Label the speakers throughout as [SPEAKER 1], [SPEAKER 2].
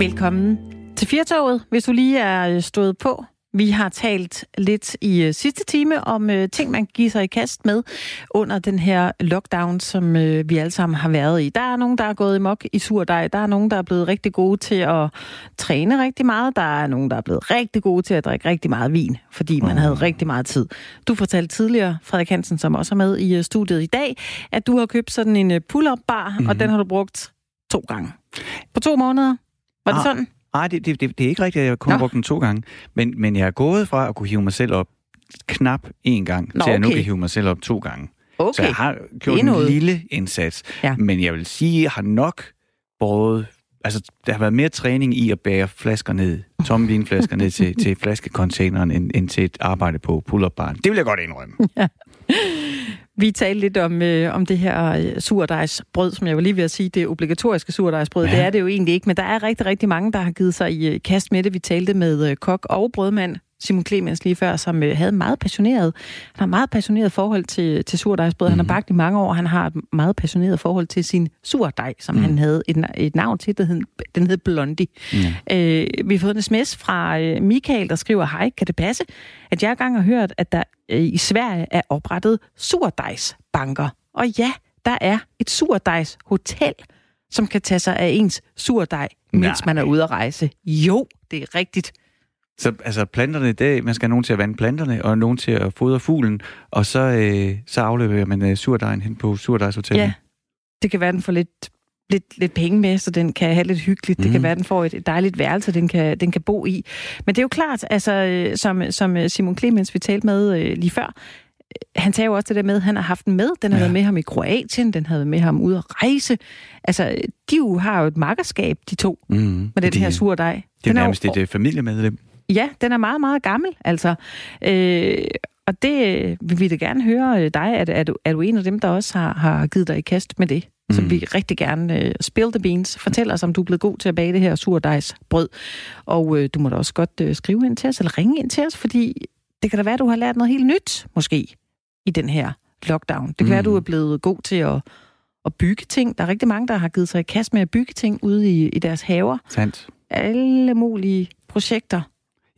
[SPEAKER 1] Velkommen til Firtoget, hvis du lige er øh, stået på. Vi har talt lidt i øh, sidste time om øh, ting, man kan give sig i kast med under den her lockdown, som øh, vi alle sammen har været i. Der er nogen, der er gået i mok i surdej. Der er nogen, der er blevet rigtig gode til at træne rigtig meget. Der er nogen, der er blevet rigtig gode til at drikke rigtig meget vin, fordi man havde rigtig meget tid. Du fortalte tidligere, Frederik Hansen, som også er med i øh, studiet i dag, at du har købt sådan en pull-up bar, mm-hmm. og den har du brugt to gange. På to måneder. Var det
[SPEAKER 2] Ah.
[SPEAKER 1] sådan?
[SPEAKER 2] Nej, det, det, det, det er ikke rigtigt, at jeg kun har
[SPEAKER 1] Nå.
[SPEAKER 2] brugt den to gange. Men, men jeg er gået fra at kunne hive mig selv op knap én gang,
[SPEAKER 1] Nå,
[SPEAKER 2] til at nu
[SPEAKER 1] okay.
[SPEAKER 2] kan hive mig selv op to gange.
[SPEAKER 1] Okay.
[SPEAKER 2] Så jeg har gjort
[SPEAKER 1] Det
[SPEAKER 2] en lille indsats.
[SPEAKER 1] Ja.
[SPEAKER 2] Men jeg vil sige, jeg har nok båret... Altså, der har været mere træning i at bære flasker ned, tomme vinflasker ned til, til flaskecontaineren, end, end til et arbejde på pull-up baren. Det vil jeg godt indrømme.
[SPEAKER 1] Vi talte lidt om, øh, om det her øh, surdejsbrød, som jeg var lige ved at sige, det obligatoriske surdejsbrød. Ja. Det er det jo egentlig ikke, men der er rigtig, rigtig mange, der har givet sig i øh, kast med det. Vi talte med øh, kok og brødmand Simon Clemens lige før, som øh, havde meget passioneret, han har meget passioneret forhold til, til surdejsbrød. Mm. Han har bagt i mange år, han har et meget passioneret forhold til sin surdej, som mm. han havde et, et navn til, den hed, den hed Blondie. Mm. Øh, vi har fået en sms fra øh, Michael, der skriver, hej, kan det passe, at jeg engang har hørt, at der øh, i Sverige er oprettet surdejsbanker. Og ja, der er et surdejshotel, som kan tage sig af ens surdej, mens
[SPEAKER 2] Nej.
[SPEAKER 1] man er ude at rejse. Jo, det er rigtigt.
[SPEAKER 2] Så altså planterne, det, man skal have nogen til at vande planterne, og nogen til at fodre fuglen, og så, øh, så afleverer man øh, surdejen hen på surdejshotellet.
[SPEAKER 1] Ja, det kan være, den får lidt, lidt, lidt penge med, så den kan have lidt hyggeligt. Mm. Det kan
[SPEAKER 2] Mhm.
[SPEAKER 1] være, den får et dejligt værelse, den kan, den kan bo i. Men det er jo klart, altså, øh, som, som Simon Clemens, vi talte med øh, lige før, øh, han sagde jo også det der med, at han har haft den med. Den har
[SPEAKER 2] Ja.
[SPEAKER 1] været med ham i Kroatien, den havde med ham ude at rejse. Altså, de jo har jo et makkerskab, de to,
[SPEAKER 2] Mm,
[SPEAKER 1] med den
[SPEAKER 2] det,
[SPEAKER 1] her surdej.
[SPEAKER 2] Det
[SPEAKER 1] Den
[SPEAKER 2] er
[SPEAKER 1] jo-
[SPEAKER 2] nærmest et øh, familiemedlem.
[SPEAKER 1] Ja, den er meget, meget gammel, altså. Øh, og det øh, vil vi da gerne høre øh, dig. Er, er, du, er du en af dem, der også har, har givet dig i kast med det? Mm. Så vi rigtig gerne øh, spill the beans. Fortæl os, om du er blevet god til at bage det her surdejsbrød. Og øh, du må da også godt øh, skrive ind til os, eller ringe ind til os, fordi det kan da være, du har lært noget helt nyt, måske, i den her lockdown. Det kan mm. være, du er blevet god til at, at bygge ting. Der er rigtig mange, der har givet sig i kast med at bygge ting ude i, i deres haver.
[SPEAKER 2] Sandt.
[SPEAKER 1] Alle mulige projekter.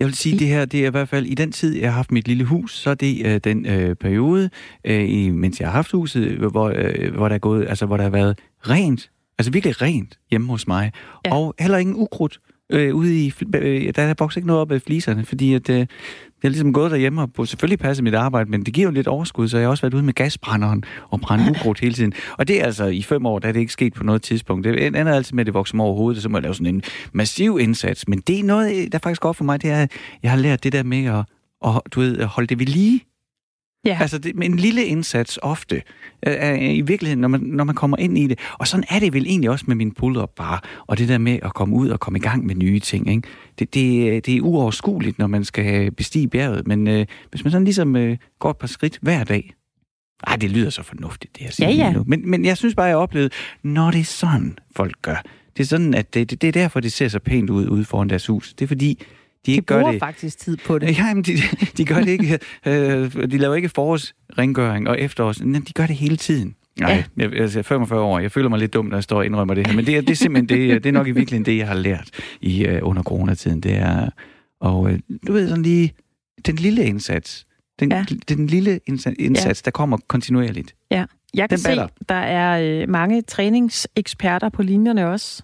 [SPEAKER 2] Jeg vil sige,
[SPEAKER 1] I-
[SPEAKER 2] det her, det er i hvert fald i den tid, jeg har haft mit lille hus, så er det øh, den øh, periode, øh, mens jeg har haft huset, øh, hvor, øh, hvor der er gået, altså hvor der har været rent, altså virkelig rent hjemme hos mig,
[SPEAKER 1] Ja.
[SPEAKER 2] og heller ingen ukrudt øh, ude i, øh, der er vokset ikke noget op af fliserne, fordi at, øh, jeg har ligesom gået derhjemme og selvfølgelig passet mit arbejde, men det giver jo lidt overskud, så jeg har også været ude med gasbrænderen og brændt ukrudt hele tiden. Og det er altså i fem år, der er det ikke sket på noget tidspunkt. Det ender altid med, at det vokser mig over hovedet, og så må jeg lave sådan en massiv indsats. Men det er noget, der faktisk går for mig, det er, at jeg har lært det der med at, at du ved, at holde det ved lige.
[SPEAKER 1] Ja.
[SPEAKER 2] Altså det, med en lille indsats ofte, øh, i virkeligheden, når man, når man kommer ind i det. Og sådan er det vel egentlig også med min pull-up bare, og det der med at komme ud og komme i gang med nye ting. Ikke? Det, det, det er uoverskueligt, når man skal bestige bjerget, men øh, hvis man sådan ligesom øh, går et par skridt hver dag, ej, det lyder så fornuftigt, det jeg siger
[SPEAKER 1] Ja, ja.
[SPEAKER 2] nu. Men, men jeg synes bare, jeg har oplevet, når det er sådan, folk gør. Det er sådan, at det, det, det er derfor, det ser så pænt ud ude foran deres hus. Det er fordi, de
[SPEAKER 1] De
[SPEAKER 2] ikke gør det.
[SPEAKER 1] faktisk tid på det.
[SPEAKER 2] Ja, men de, de gør det ikke. Øh, de laver ikke forårsrengøring og efterårs. Nej, de gør det hele tiden. Nej,
[SPEAKER 1] Ja.
[SPEAKER 2] ja. jeg, jeg er 45 år. Jeg føler mig lidt dum, når jeg står og indrømmer det her. Men det er, det er simpelthen det, det er nok i virkeligheden det, jeg har lært i uh, under coronatiden. Det er, og uh, du ved sådan lige, den lille indsats, den,
[SPEAKER 1] Ja.
[SPEAKER 2] ja. den lille indsats, indsats der kommer kontinuerligt.
[SPEAKER 1] Ja. Jeg kan
[SPEAKER 2] Den
[SPEAKER 1] se, der er øh, mange træningseksperter på linjerne også.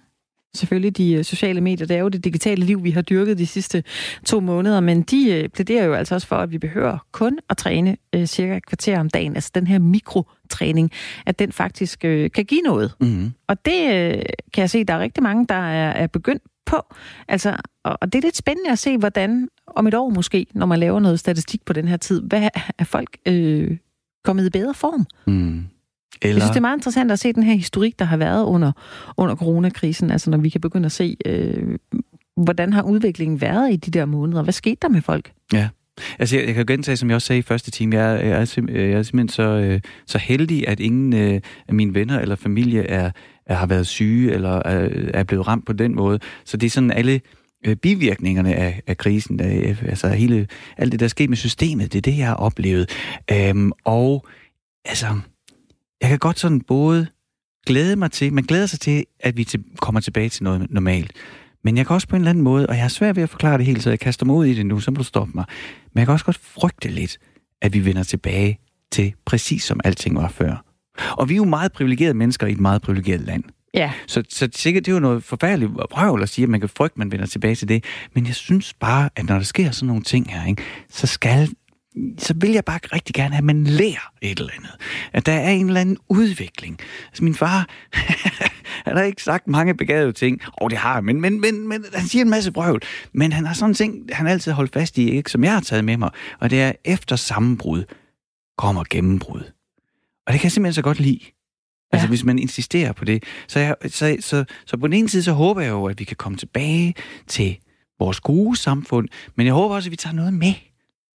[SPEAKER 1] Selvfølgelig de øh, sociale medier, det er jo det digitale liv, vi har dyrket de sidste to måneder, men de øh, plæderer jo altså også for, at vi behøver kun at træne øh, cirka et kvarter om dagen. Altså den her mikrotræning, at den faktisk kan give noget.
[SPEAKER 2] Mm-hmm.
[SPEAKER 1] Og det kan jeg se, der er rigtig mange, der er, er begyndt på. Altså, og, og det er lidt spændende at se, hvordan om et år måske, når man laver noget statistik på den her tid, hvad er folk øh, kommet i bedre form?
[SPEAKER 2] Mm.
[SPEAKER 1] Jeg
[SPEAKER 2] Eller,
[SPEAKER 1] synes, det er meget interessant at se den her historik, der har været under, under coronakrisen. Altså når vi kan begynde at se, øh, hvordan har udviklingen været i de der måneder? Hvad skete der med folk?
[SPEAKER 2] Altså, jeg, jeg kan jo gentage, som jeg også sagde i første time, jeg, jeg, er, sim, jeg er simpelthen så, øh, så heldig, at ingen øh, af mine venner eller familie er, er, har været syge eller er, er blevet ramt på den måde. Så det er sådan alle øh, bivirkningerne af, af krisen, der, altså hele, alt det, der er sket med systemet, det er det, jeg har oplevet. Øhm, og altså, jeg kan godt sådan både glæde mig til, man glæder sig til, at vi til, kommer tilbage til noget normalt. Men jeg kan også på en eller anden måde, og jeg har svært ved at forklare det helt, så jeg kaster mig ud i det nu, så må du stoppe mig. Men jeg kan også godt frygte lidt, at vi vender tilbage til præcis som alting var før. Og vi er jo meget privilegerede mennesker i et meget privilegeret land.
[SPEAKER 1] Ja.
[SPEAKER 2] Så, så sikkert, det er jo noget forfærdeligt prøvel at sige, at man kan frygte, at man vender tilbage til det. Men jeg synes bare, at når der sker sådan nogle ting her, ikke, så skal så vil jeg bare rigtig gerne have, at man lærer et eller andet. At der er en eller anden udvikling. Altså min far, han har ikke sagt mange begavede ting. Og oh, det har men, men, men, men han siger en masse brøvl. Men han har sådan ting, han altid holdt fast i, ikke, som jeg har taget med mig. Og det er, efter sammenbrud kommer gennembrud. Og det kan jeg simpelthen så godt lide. Altså ja. hvis man insisterer på det. Så, jeg, så, så, så på den ene side, så håber jeg jo, at vi kan komme tilbage til vores gode samfund. Men jeg håber også, at vi tager noget med.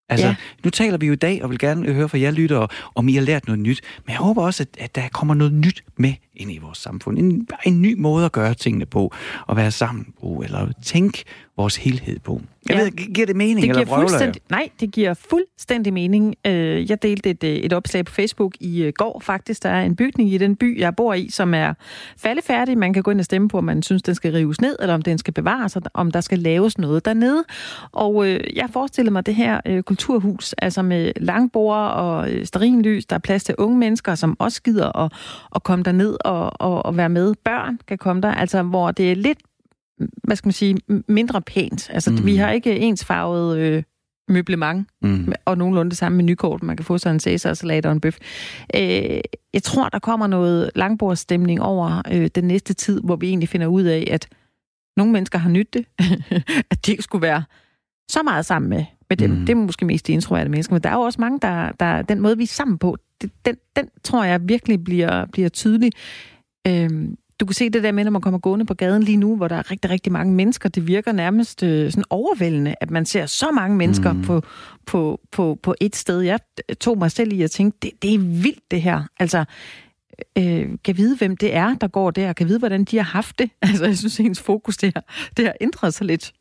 [SPEAKER 2] Altså, ja. nu taler vi jo i dag, og vil gerne høre fra jer lyttere, om I har lært noget nyt. Men jeg håber også, at, at der kommer noget nyt med ind i vores samfund. En, en ny måde at gøre tingene på, og være sammen på, eller tænke vores helhed på. Jeg ja. ved, giver det mening, det giver eller jeg?
[SPEAKER 1] Nej, det giver fuldstændig mening. Øh, jeg delte et, øh, et opslag på Facebook i øh, går faktisk. Der er en bygning i den by, jeg bor i, som er faldefærdig. Man kan gå ind og stemme på, om man synes, den skal rives ned, eller om den skal bevares, om der skal laves noget dernede. Og jeg forestiller mig det her kulturhus, altså med langbord og sterinlys. Der er plads til unge mennesker, som også gider at, at komme derned og, og, og være med. Børn kan komme der, altså hvor det er lidt hvad skal man sige, mindre pænt. Altså, mm. vi har ikke ensfarvet øh, møblement, mm. og nogenlunde det samme menukort. Man kan få sådan en Cæsar-salat og en bøf. Øh, jeg tror, der kommer noget langbordsstemning over øh, den næste tid, hvor vi egentlig finder ud af, at nogle mennesker har nyt det, at de ikke skulle være så meget sammen med, med dem. Mm. Det er måske mest de introverte mennesker, men der er jo også mange, der, der den måde, vi er sammen på, det, den, den tror jeg virkelig bliver, bliver tydelig. Øhm, du kan se det der med, når man kommer gående på gaden lige nu, hvor der er rigtig, rigtig mange mennesker. Det virker nærmest øh, sådan overvældende, at man ser så mange mennesker mm. på, på, på, på et sted. Jeg tog mig selv i at tænke, det, det er vildt det her. Altså, øh, kan vide, hvem det er, der går der, kan vide, hvordan de har haft det. Altså, jeg synes, ens fokus det her, det har ændret sig lidt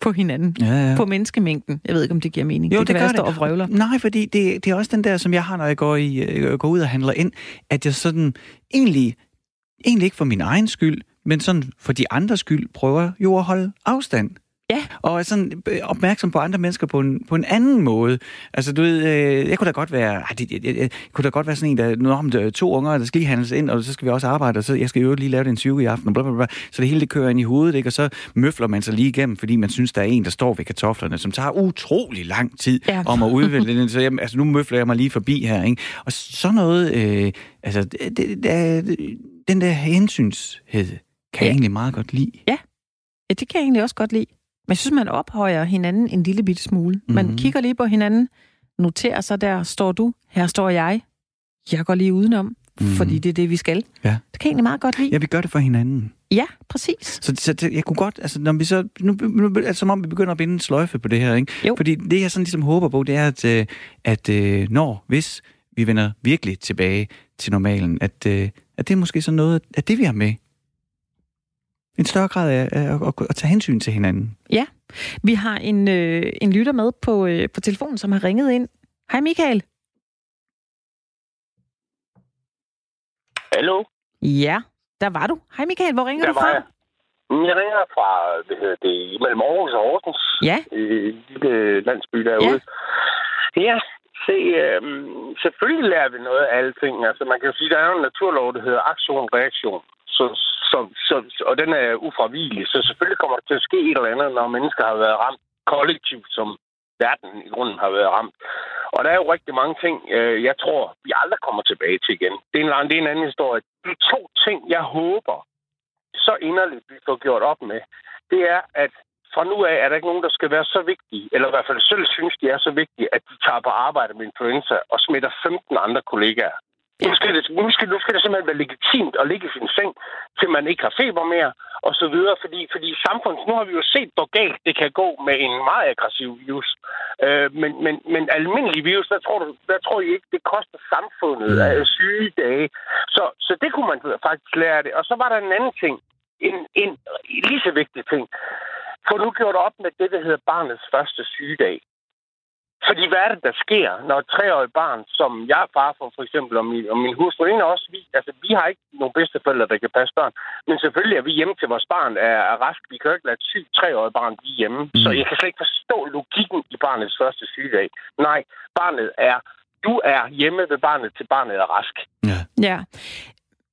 [SPEAKER 1] på hinanden, ja, ja. på menneskemængden. Jeg ved ikke, om det giver mening.
[SPEAKER 2] Jo,
[SPEAKER 1] det,
[SPEAKER 2] det
[SPEAKER 1] kan
[SPEAKER 2] det.
[SPEAKER 1] og vrøvler.
[SPEAKER 2] Nej, fordi det, det er også den der, som jeg har, når jeg går, i, øh, går ud og handler ind, at jeg sådan egentlig egentlig ikke for min egen skyld, men sådan for de andres skyld, prøver jo at holde afstand.
[SPEAKER 1] Ja.
[SPEAKER 2] Og er sådan øh, opmærksom på andre mennesker på en, på en anden måde. Altså, du ved, øh, jeg kunne da godt være, ej, det, jeg, jeg, jeg, kunne da godt være sådan en, der, nu om der to unger, der skal lige handles ind, og så skal vi også arbejde, og så jeg skal jo lige lave det en 20 i aften, og bla, bla, bla. Så det hele det kører ind i hovedet, ikke? Og så møfler man sig lige igennem, fordi man synes, der er en, der står ved kartoflerne, som tager utrolig lang tid ja. om at udvælge den. Så jeg, altså, nu møfler jeg mig lige forbi her, ikke? Og sådan noget, øh, altså, det, det, det, den der hensynshed kan ja. jeg egentlig meget godt lide.
[SPEAKER 1] Ja. ja, det kan jeg egentlig også godt lide. Men jeg synes, man ophøjer hinanden en lille bitte smule. Man mm-hmm. kigger lige på hinanden, noterer sig der, står du, her står jeg. Jeg går lige udenom, mm-hmm. fordi det er det, vi skal.
[SPEAKER 2] Ja.
[SPEAKER 1] Det kan jeg egentlig meget godt lide.
[SPEAKER 2] Ja, vi gør det for hinanden.
[SPEAKER 1] Ja, præcis.
[SPEAKER 2] Så, så det, jeg kunne godt, altså når vi så, nu, nu altså, som om vi begynder at binde en sløjfe på det her, ikke?
[SPEAKER 1] Jo.
[SPEAKER 2] Fordi det, jeg sådan ligesom håber på, det er, at, øh, at øh, når, hvis vi vender virkelig tilbage til normalen, at, øh, at det er måske sådan noget af det, vi har med. En større grad af at, at, at tage hensyn til hinanden.
[SPEAKER 1] Ja. Vi har en, øh, en lytter med på, øh, på telefonen, som har ringet ind. Hej Michael.
[SPEAKER 3] Hallo?
[SPEAKER 1] Ja, der var du. Hej Michael, hvor ringer
[SPEAKER 3] der
[SPEAKER 1] du fra?
[SPEAKER 3] Jeg. jeg ringer fra, hvad hedder det, mellem Aarhus og Aarhus.
[SPEAKER 1] Ja.
[SPEAKER 3] I lille landsby derude. Ja. Ja, se, øh, selvfølgelig lærer vi noget af alting. Altså, man kan jo sige, der er jo en naturlov, der hedder aktion-reaktion. Så, så, så, og den er ufravigelig. Så selvfølgelig kommer der til at ske et eller andet, når mennesker har været ramt kollektivt, som verden i grunden har været ramt. Og der er jo rigtig mange ting, øh, jeg tror, vi aldrig kommer tilbage til igen. Det er en, det er en anden historie. De to ting, jeg håber, så inderligt vi får gjort op med, det er, at fra nu af er der ikke nogen, der skal være så vigtige, eller i hvert fald selv synes, de er så vigtige, at de tager på arbejde med influenza og smitter 15 andre kollegaer. Ja. Nu, skal det, nu, skal, nu skal det simpelthen være legitimt at ligge i sin seng, til man ikke har feber mere, og så videre. Fordi, fordi samfundet, nu har vi jo set, hvor galt det kan gå med en meget aggressiv virus. Øh, men, men, men almindelig virus, der tror, du, der tror jeg ikke, det koster samfundet af syge dage. Så, så det kunne man faktisk lære det. Og så var der en anden ting, en, en lige så vigtig ting. Få nu gjort op med det, der hedder barnets første sygedag. Fordi hvad er det, der sker, når et treårigt barn, som jeg er far for, for eksempel, og min, og min hustru, en også, vi, altså, vi har ikke nogen bedsteforældre, der kan passe børn. Men selvfølgelig er vi hjemme til vores barn er, er rask. Vi kan jo ikke lade et sygt treårigt barn blive hjemme. Mm. Så jeg kan slet ikke forstå logikken i barnets første sygedag. Nej, barnet er du er hjemme ved barnet, til barnet er rask.
[SPEAKER 1] Ja. ja.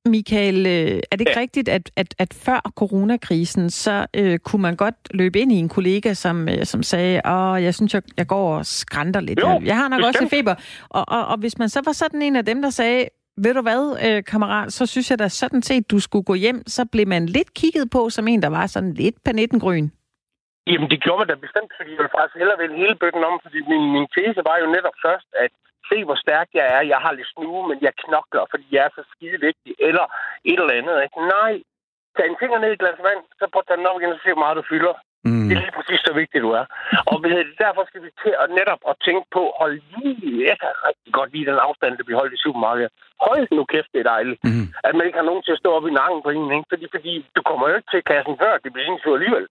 [SPEAKER 1] Michael, øh, er det ikke ja. rigtigt, at, at, at før coronakrisen, så øh, kunne man godt løbe ind i en kollega, som, øh, som sagde, åh, jeg synes, jeg, jeg går og skrænter lidt.
[SPEAKER 3] Jo,
[SPEAKER 1] jeg, jeg har nok
[SPEAKER 3] bestemt.
[SPEAKER 1] også feber. Og, og, og hvis man så var sådan en af dem, der sagde, ved du hvad, øh, kammerat, så synes jeg da sådan set, du skulle gå hjem, så blev man lidt kigget på som en, der var sådan lidt på 19 grøn.
[SPEAKER 3] Jamen, det gjorde man da bestemt, fordi jeg ville faktisk hellere vende hele bøtten om, fordi min, min tese var jo netop først, at se, hvor stærk jeg er. Jeg har lidt snue, men jeg knokler, fordi jeg er så skide vigtig. Eller et eller andet. Ikke? Nej, tag en finger ned i et glas vand, så tage den op igen, og se, hvor meget du fylder. Mm. Det er lige præcis så vigtigt, du er. Og derfor skal vi til at netop at tænke på, hold lige, jeg kan rigtig godt lide den afstand, der bliver holdt i supermarkedet. Hold nu kæft, det er dejligt. Mm. At man ikke har nogen til at stå op i nakken på en, ikke? Fordi, fordi du kommer jo ikke til kassen før, det bliver ingen alligevel.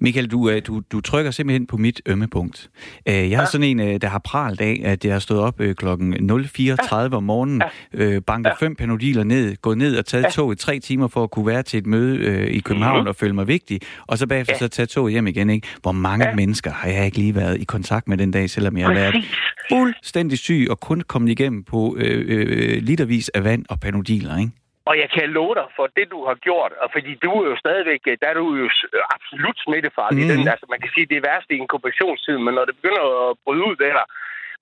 [SPEAKER 2] Michael, du, øh, du, du trykker simpelthen på mit ømmepunkt. Øh, jeg ja. har sådan en, øh, der har pralt af, at jeg har stået op klokken 04.30 ja. om morgenen, ja. banket ja. fem panodiler ned, gået ned og taget ja. toget tre timer for at kunne være til et møde i København mm-hmm. og føle mig vigtig, og så bagefter ja. så tage toget hjem igen. Ikke? Hvor mange ja. mennesker har jeg ikke lige været i kontakt med den dag, selvom jeg har været fuldstændig syg og kun kommet igennem på øh, øh, litervis af vand og panodiler, ikke?
[SPEAKER 3] Og jeg kan love dig for det, du har gjort, og fordi du er jo stadigvæk, der er du jo absolut smittefarlig. Mm. Den, altså, man kan sige, det er værst i inkubationstiden, men når det begynder at bryde ud der,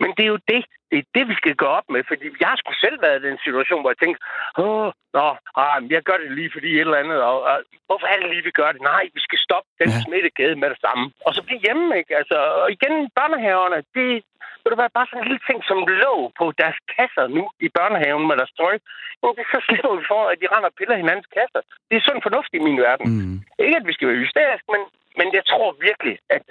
[SPEAKER 3] men det er jo det, det er det, vi skal gå op med, fordi jeg har sgu selv været i den situation, hvor jeg tænkte, åh, nå, ah, jeg gør det lige fordi et eller andet, og, og hvorfor er det lige, vi gør det? Nej, vi skal stoppe den ja. smittekæde med det samme. Og så blive hjemme, ikke? Altså, og igen, børnehaverne, det, vil det være bare sådan en lille ting, som lå på deres kasser nu i børnehaven med deres tøj. det så slipper vi for, at de render og piller hinandens kasser. Det er sådan fornuft i min verden. Mm. Ikke, at vi skal være hysterisk, men, men jeg tror virkelig, at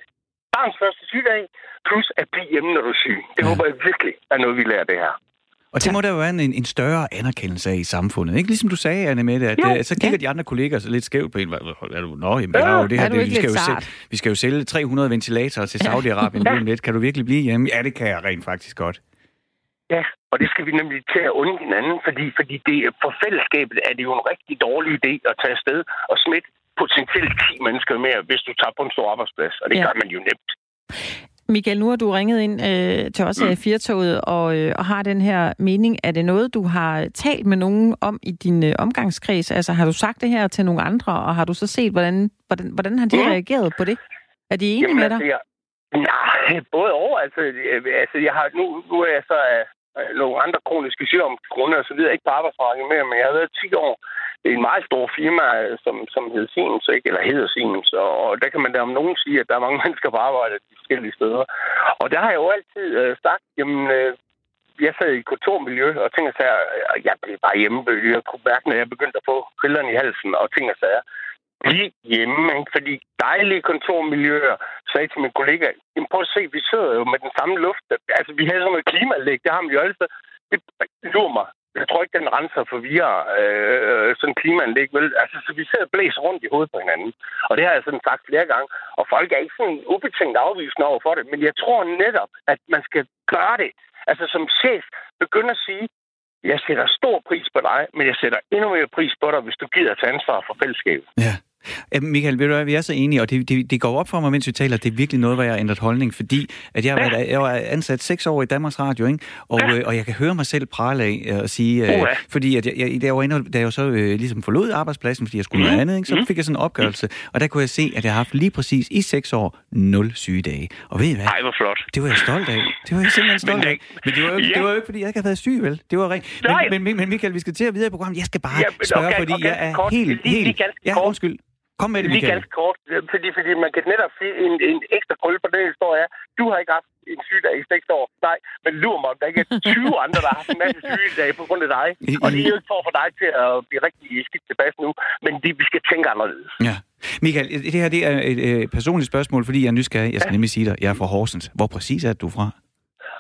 [SPEAKER 3] barns første sygdag, plus at blive hjemme, når du er syg. Det ja. håber jeg virkelig er noget, vi lærer det her.
[SPEAKER 2] Og det må der jo være en, en større anerkendelse af i samfundet. Ikke ligesom du sagde, Anne Mette, at, at så kigger ja. de andre kolleger så lidt skævt på en. Er du, nå, jamen, ja. jo det her, det, vi, skal jo sælge, vi skal jo sælge 300 ventilatorer til Saudi-Arabien ja. lidt. Kan du virkelig blive hjemme? Ja, det kan jeg rent faktisk godt.
[SPEAKER 3] Ja, og det skal vi nemlig til at undre hinanden, fordi, fordi det, for fællesskabet er det jo en rigtig dårlig idé at tage afsted og smitte potentielt 10 mennesker mere, hvis du tager på en stor arbejdsplads, og det ja. gør man jo nemt.
[SPEAKER 1] Michael, nu har du ringet ind øh, til os mm. i Firtoget og, øh, og har den her mening. Er det noget, du har talt med nogen om i din øh, omgangskreds? Altså har du sagt det her til nogle andre, og har du så set, hvordan, hvordan, hvordan har de mm. reageret på det? Er de enige Jamen, med dig? Altså,
[SPEAKER 3] jeg, nej, både over. Altså, øh, altså jeg har, nu, nu er jeg så af øh, nogle andre kroniske sygdomsgrunde og så videre, ikke på arbejdsmarkedet mere, men jeg har været 10 år en meget stor firma, som, som hedder Siemens, ikke? eller hedder Siemens, og der kan man da om nogen sige, at der er mange mennesker på arbejde de forskellige steder. Og der har jeg jo altid øh, sagt, jamen, øh, jeg sad i kontormiljø og tænkte sig, og jeg blev bare hjemme. Jeg kunne mærke, når jeg begyndte at få krillerne i halsen og ting og sager. Bliv hjemme, ikke? fordi dejlige kontormiljøer sagde til min kollega, jamen prøv at se, vi sidder jo med den samme luft. Altså, vi havde sådan noget klimalæg, det har vi jo altid. Det lurer mig jeg tror ikke, den renser for via øh, sådan klimaanlæg. Vel? Altså, så vi sidder og blæser rundt i hovedet på hinanden. Og det har jeg sådan sagt flere gange. Og folk er ikke sådan ubetænkt afvisende over for det. Men jeg tror netop, at man skal gøre det. Altså som chef begynder at sige, jeg sætter stor pris på dig, men jeg sætter endnu mere pris på dig, hvis du gider tage ansvar for fællesskabet.
[SPEAKER 2] Ja. Michael, ved du hvad, vi er så enige, og det, det, det går op for mig, mens vi taler, at det er virkelig noget, hvor jeg har ændret holdning, fordi at jeg, har været, jeg var ansat seks år i Danmarks Radio, ikke? Og, ja. øh, og jeg kan høre mig selv prale af og sige, øh, fordi at jeg, jeg, da, jeg var inde, da jeg så øh, ligesom forlod arbejdspladsen, fordi jeg skulle mm. noget andet, ikke? så mm. fik jeg sådan en opgørelse, og der kunne jeg se, at jeg har haft lige præcis i seks år nul sygedage. Og ved I hvad?
[SPEAKER 3] Ej, hvor flot.
[SPEAKER 2] Det var jeg stolt af. Det var jeg simpelthen stolt men, af. Men det var, jo, ja. det var jo ikke, fordi jeg ikke havde været syg, vel? Det var rent. Men, men, men, Michael, vi skal til at videre i programmet. Jeg skal bare ja, spørge, okay, fordi okay, jeg er kort, helt, lige, helt... Lige ja, undskyld. Kom med det, Michael.
[SPEAKER 3] Lige ganske kort, fordi, fordi man kan netop sige en, en ekstra krølle på den historie er, du har ikke haft en sygdag i 6 år. Nej, men lurer mig, om der ikke er 20 andre, der har haft en masse sygedage på grund af dig. Og det er jo ikke for at få dig til at blive rigtig skidt tilbage nu, men det, vi skal tænke anderledes.
[SPEAKER 2] Ja. Michael, det her det er et øh, personligt spørgsmål, fordi jeg er nysgerrig. Jeg skal ja. nemlig sige dig, jeg er fra Horsens. Hvor præcis er du fra?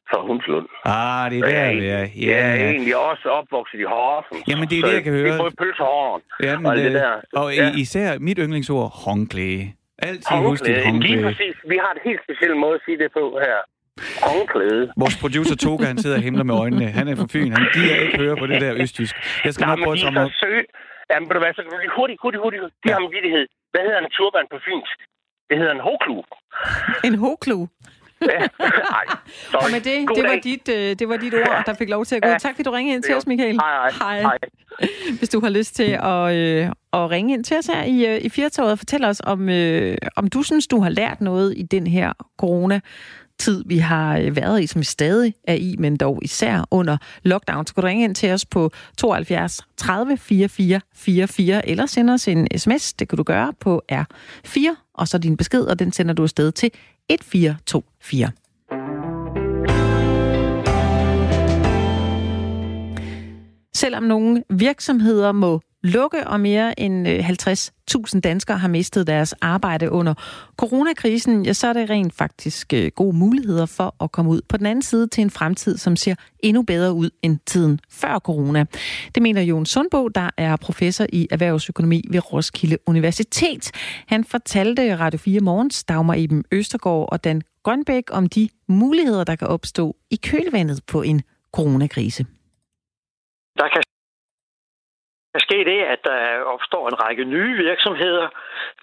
[SPEAKER 3] Fra Hundslund.
[SPEAKER 2] Ah, det er der,
[SPEAKER 3] jeg er. Ja, jeg er egentlig også opvokset i Horsens.
[SPEAKER 2] Jamen, det er det, jeg kan høre. Det er
[SPEAKER 3] både pølse og hården.
[SPEAKER 2] Jamen, og det, det der. Og ja. især mit yndlingsord, håndklæde. Altid husk dit håndklæde.
[SPEAKER 3] Lige præcis. Vi har et helt specielt måde at sige det på her. Håndklæde.
[SPEAKER 2] Vores producer Toga, han sidder og himler med øjnene. Han er fra Fyn. Han gider ikke høre på det der østjysk. Jeg skal nok prøve
[SPEAKER 3] at... Søge... Jamen, ved du hvad, så hurtigt, hurtigt, hurtigt. De har en vidighed. Hvad hedder en turban på fynsk? Det hedder en hoklu.
[SPEAKER 1] En hoklu? Ja. Ej, og med det, det var, dit, uh, det var dit ord, der fik lov til at gå. Ja. Tak fordi du ringede ind til os, Michael.
[SPEAKER 3] Hej, hej. hej.
[SPEAKER 1] Hvis du har lyst til at, øh, at ringe ind til os her i, øh, i Firtoget og fortælle os, om, øh, om du synes, du har lært noget i den her corona tid, vi har øh, været i, som vi stadig er i, men dog især under lockdown, så kan du ringe ind til os på 72 30 44 44, eller sende os en sms. Det kan du gøre på R4, og så din besked, og den sender du afsted til 4. Selvom nogle virksomheder må lukke, og mere end øh, 50.000 danskere har mistet deres arbejde under coronakrisen, ja, så er det rent faktisk øh, gode muligheder for at komme ud på den anden side til en fremtid, som ser endnu bedre ud end tiden før corona. Det mener Jon Sundbo, der er professor i erhvervsøkonomi ved Roskilde Universitet. Han fortalte Radio 4 Morgens Dagmar Iben Østergaard og Dan Grønbæk om de muligheder, der kan opstå i kølvandet på en coronakrise.
[SPEAKER 4] Der kan der sker det, at der opstår en række nye virksomheder.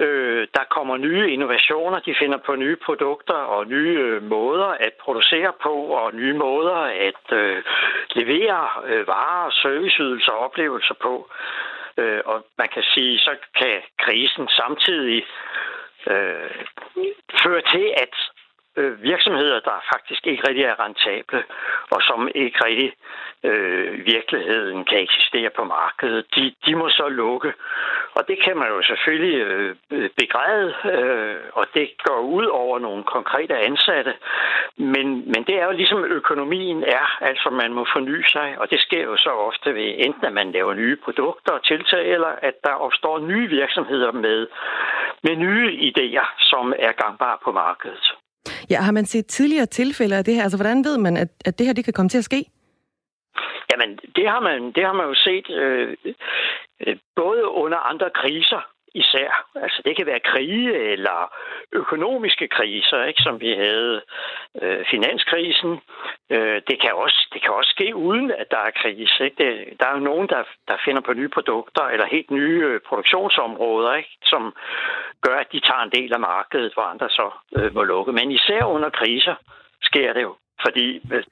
[SPEAKER 4] Øh, der kommer nye innovationer. De finder på nye produkter og nye øh, måder at producere på, og nye måder at øh, levere øh, varer, serviceydelser og oplevelser på. Øh, og man kan sige, så kan krisen samtidig øh, føre til, at øh, virksomheder, der faktisk ikke rigtig er rentable, og som ikke rigtig øh, virkeligheden kan eksistere på markedet, de, de må så lukke. Og det kan man jo selvfølgelig øh, begræde, øh, og det går ud over nogle konkrete ansatte. Men, men det er jo ligesom økonomien er, altså man må forny sig, og det sker jo så ofte ved enten at man laver nye produkter og tiltag, eller at der opstår nye virksomheder med, med nye idéer, som er gangbare på markedet.
[SPEAKER 1] Ja, har man set tidligere tilfælde af det her? Altså, hvordan ved man, at, at det her det kan komme til at ske?
[SPEAKER 4] Jamen, det har man, det har man jo set øh, øh både under andre kriser, især. Altså det kan være krige eller økonomiske kriser, ikke, som vi havde øh, finanskrisen. Øh, det, kan også, det kan også ske uden, at der er krise. Ikke? Det, der er jo nogen, der, der finder på nye produkter eller helt nye øh, produktionsområder, ikke, som gør, at de tager en del af markedet, hvor andre så øh, må lukke. Men især under kriser sker det jo. Fordi øh,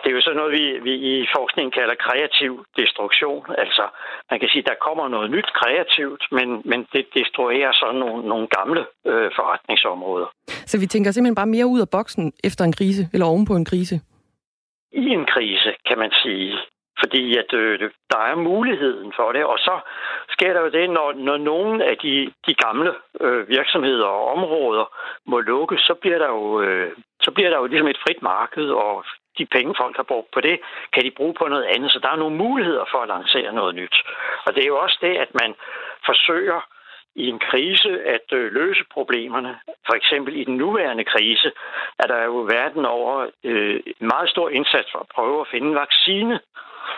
[SPEAKER 4] det er jo sådan noget, vi, vi i forskningen kalder kreativ destruktion. Altså, man kan sige, der kommer noget nyt kreativt, men, men det destruerer så nogle, nogle gamle øh, forretningsområder.
[SPEAKER 1] Så vi tænker simpelthen bare mere ud af boksen efter en krise, eller oven på en krise?
[SPEAKER 4] I en krise, kan man sige. Fordi at øh, der er muligheden for det, og så sker der jo det, når, når nogle af de, de gamle øh, virksomheder og områder må lukke, så bliver der jo øh, så bliver der jo ligesom et frit marked, og de penge, folk har brugt på det, kan de bruge på noget andet. Så der er nogle muligheder for at lancere noget nyt. Og det er jo også det, at man forsøger i en krise at øh, løse problemerne. For eksempel i den nuværende krise er der jo verden over øh, en meget stor indsats for at prøve at finde en vaccine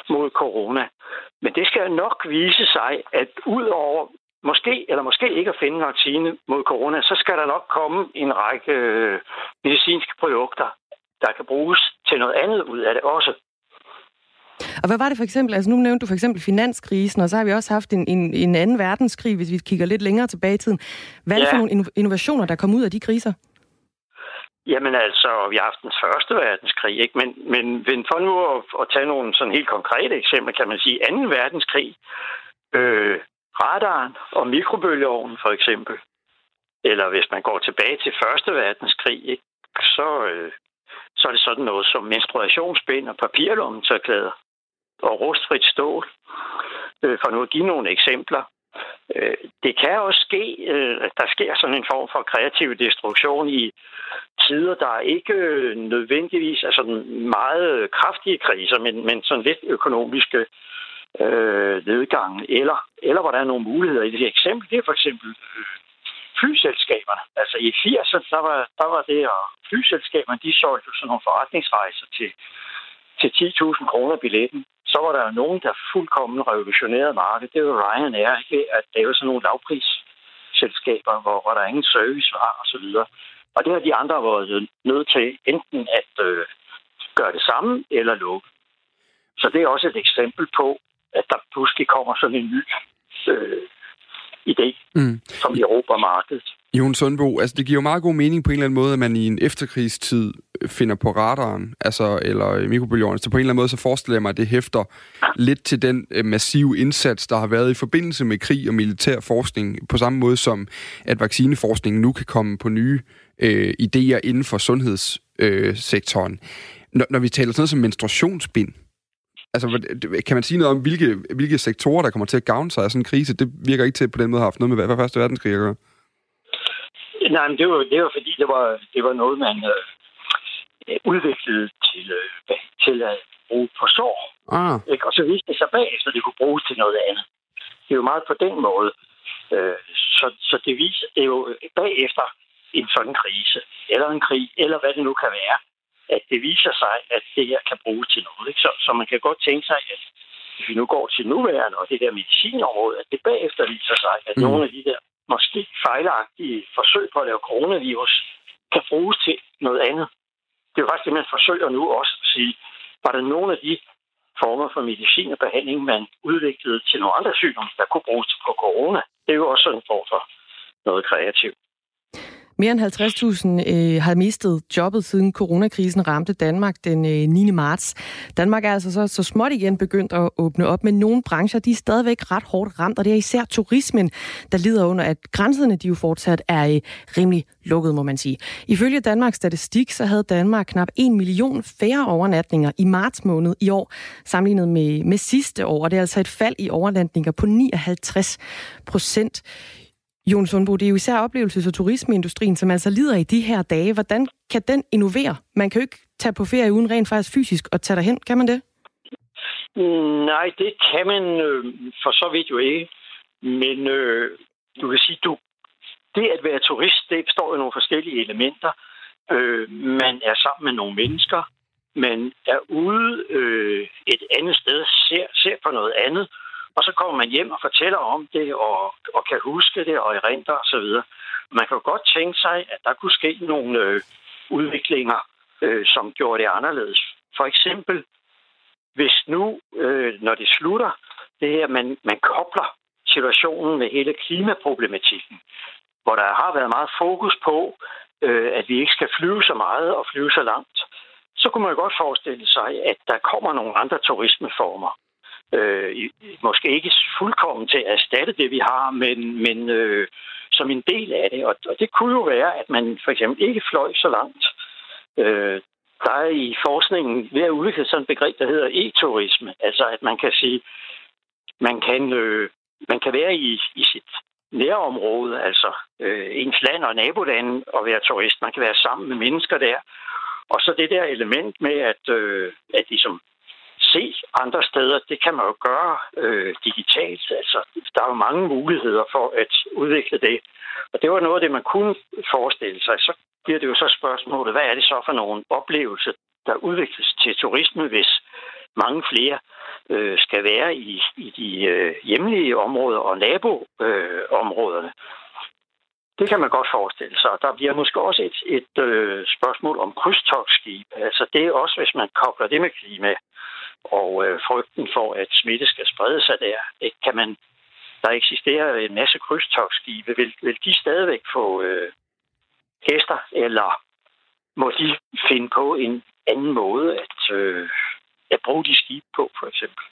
[SPEAKER 4] mod corona. Men det skal nok vise sig, at ud over måske eller måske ikke at finde vaccine mod corona, så skal der nok komme en række øh, medicinske produkter, der kan bruges til noget andet ud af det også.
[SPEAKER 1] Og hvad var det for eksempel? Altså nu nævnte du for eksempel finanskrisen, og så har vi også haft en, en, en anden verdenskrig, hvis vi kigger lidt længere tilbage i tiden. Hvad er ja. det for nogle innovationer, der kom ud af de kriser?
[SPEAKER 4] Jamen altså, vi har haft den første verdenskrig, ikke? Men, men for nu at, at tage nogle sådan helt konkrete eksempler, kan man sige, anden verdenskrig, øh, radaren og mikrobølgeovnen for eksempel. Eller hvis man går tilbage til Første Verdenskrig, ikke? Så, øh, så er det sådan noget som menstruationsbind og papirlommetørklæder og rustfrit stål. Øh, for nu at give nogle eksempler. Øh, det kan også ske, øh, at der sker sådan en form for kreativ destruktion i tider, der er ikke nødvendigvis er sådan meget kraftige kriser, men, men sådan lidt økonomiske øh, nedgang, eller, eller hvor der er nogle muligheder i det her eksempel. Det er for eksempel øh, flyselskaberne. Altså i 80'erne, der var, der var det, og flyselskaberne, de solgte sådan nogle forretningsrejser til, til 10.000 kroner billetten. Så var der jo nogen, der fuldkommen revolutionerede markedet. Det var Ryanair, ikke? at var sådan nogle lavprisselskaber, hvor, hvor der ingen service var, og så videre. Og det har de andre været nødt til enten at øh, gøre det samme eller lukke. Så det er også et eksempel på, at der pludselig kommer sådan en ny øh, idé, mm. som erobrer markedet.
[SPEAKER 5] Jon Sundbo, altså det giver jo meget god mening på en eller anden måde, at man i en efterkrigstid øh, finder på radaren, altså, eller mikrobølgeovnen. Så på en eller anden måde, så forestiller jeg mig, at det hæfter lidt til den øh, massive indsats, der har været i forbindelse med krig og militær forskning, på samme måde som, at vaccineforskningen nu kan komme på nye øh, idéer inden for sundhedssektoren. Øh, når, når vi taler sådan noget som menstruationsbind, Altså, kan man sige noget om, hvilke, hvilke sektorer, der kommer til at gavne sig af sådan en krise? Det virker ikke til på den måde at have haft noget med hvad første verdenskrig at gøre.
[SPEAKER 4] Nej, men det var, det var fordi, det var, det var noget, man øh, udviklede til, øh, til at bruge på sår. Ah. Ikke? Og så viste det sig bagefter, at det kunne bruges til noget andet. Det er jo meget på den måde. Øh, så, så det viser det er jo bagefter en sådan krise, eller en krig, eller hvad det nu kan være, at det viser sig, at det her kan bruges til noget. Ikke? Så, så man kan godt tænke sig, at hvis vi nu går til nuværende og det der medicinområde, at det bagefter viser sig, at mm. nogle af de der måske fejlagtige forsøg på at lave coronavirus kan bruges til noget andet. Det er jo faktisk det, man forsøger nu også at sige, var der nogle af de former for medicin og behandling, man udviklede til nogle andre sygdomme, der kunne bruges på corona. Det er jo også en form for noget kreativt.
[SPEAKER 1] Mere end 50.000 øh, har mistet jobbet siden coronakrisen ramte Danmark den øh, 9. marts. Danmark er altså så, så småt igen begyndt at åbne op, men nogle brancher de er stadigvæk ret hårdt ramt, og det er især turismen, der lider under, at grænserne de jo fortsat er øh, rimelig lukket, må man sige. Ifølge Danmarks Statistik, så havde Danmark knap 1 million færre overnatninger i marts måned i år, sammenlignet med, med sidste år, og det er altså et fald i overnatninger på 59 procent. Jon Sundbo, det er jo især oplevelses- og turismeindustrien, som altså lider i de her dage. Hvordan kan den innovere? Man kan jo ikke tage på ferie uden rent faktisk fysisk og tage derhen. Kan man det?
[SPEAKER 4] Mm, nej, det kan man øh, for så vidt jo ikke. Men øh, du kan sige, du, det at være turist, det består af nogle forskellige elementer. Øh, man er sammen med nogle mennesker. Man er ude øh, et andet sted, ser, ser på noget andet og så kommer man hjem og fortæller om det, og, og kan huske det, og erindre osv. Man kan jo godt tænke sig, at der kunne ske nogle øh, udviklinger, øh, som gjorde det anderledes. For eksempel, hvis nu, øh, når det slutter, det her, man, man kobler situationen med hele klimaproblematikken, hvor der har været meget fokus på, øh, at vi ikke skal flyve så meget og flyve så langt, så kunne man jo godt forestille sig, at der kommer nogle andre turismeformer øh, måske ikke fuldkommen til at erstatte det, vi har, men, men øh, som en del af det. Og, og det kunne jo være, at man for eksempel ikke fløj så langt. Øh, der er i forskningen ved at udvikle sådan et begreb, der hedder e-turisme. Altså at man kan sige, man kan, øh, man kan være i, i sit nærområde, altså øh, ens land og nabolande og være turist. Man kan være sammen med mennesker der. Og så det der element med, at, øh, at ligesom se andre steder, det kan man jo gøre øh, digitalt. Altså, der er jo mange muligheder for at udvikle det. Og det var noget af det, man kunne forestille sig. Så bliver det jo så spørgsmålet, hvad er det så for nogle oplevelser, der udvikles til turisme, hvis mange flere øh, skal være i, i de øh, hjemlige områder og naboområderne. Øh, det kan man godt forestille sig. Der bliver måske også et, et øh, spørgsmål om krydstogsskib. Altså det er også, hvis man kobler det med klima og øh, frygten for, at smitte skal sprede sig der. Det kan man, der eksisterer en masse krydstogsskibe. Vil, vil de stadigvæk få øh, gæster, eller må de finde på en anden måde at, øh, at bruge de skibe på, for eksempel?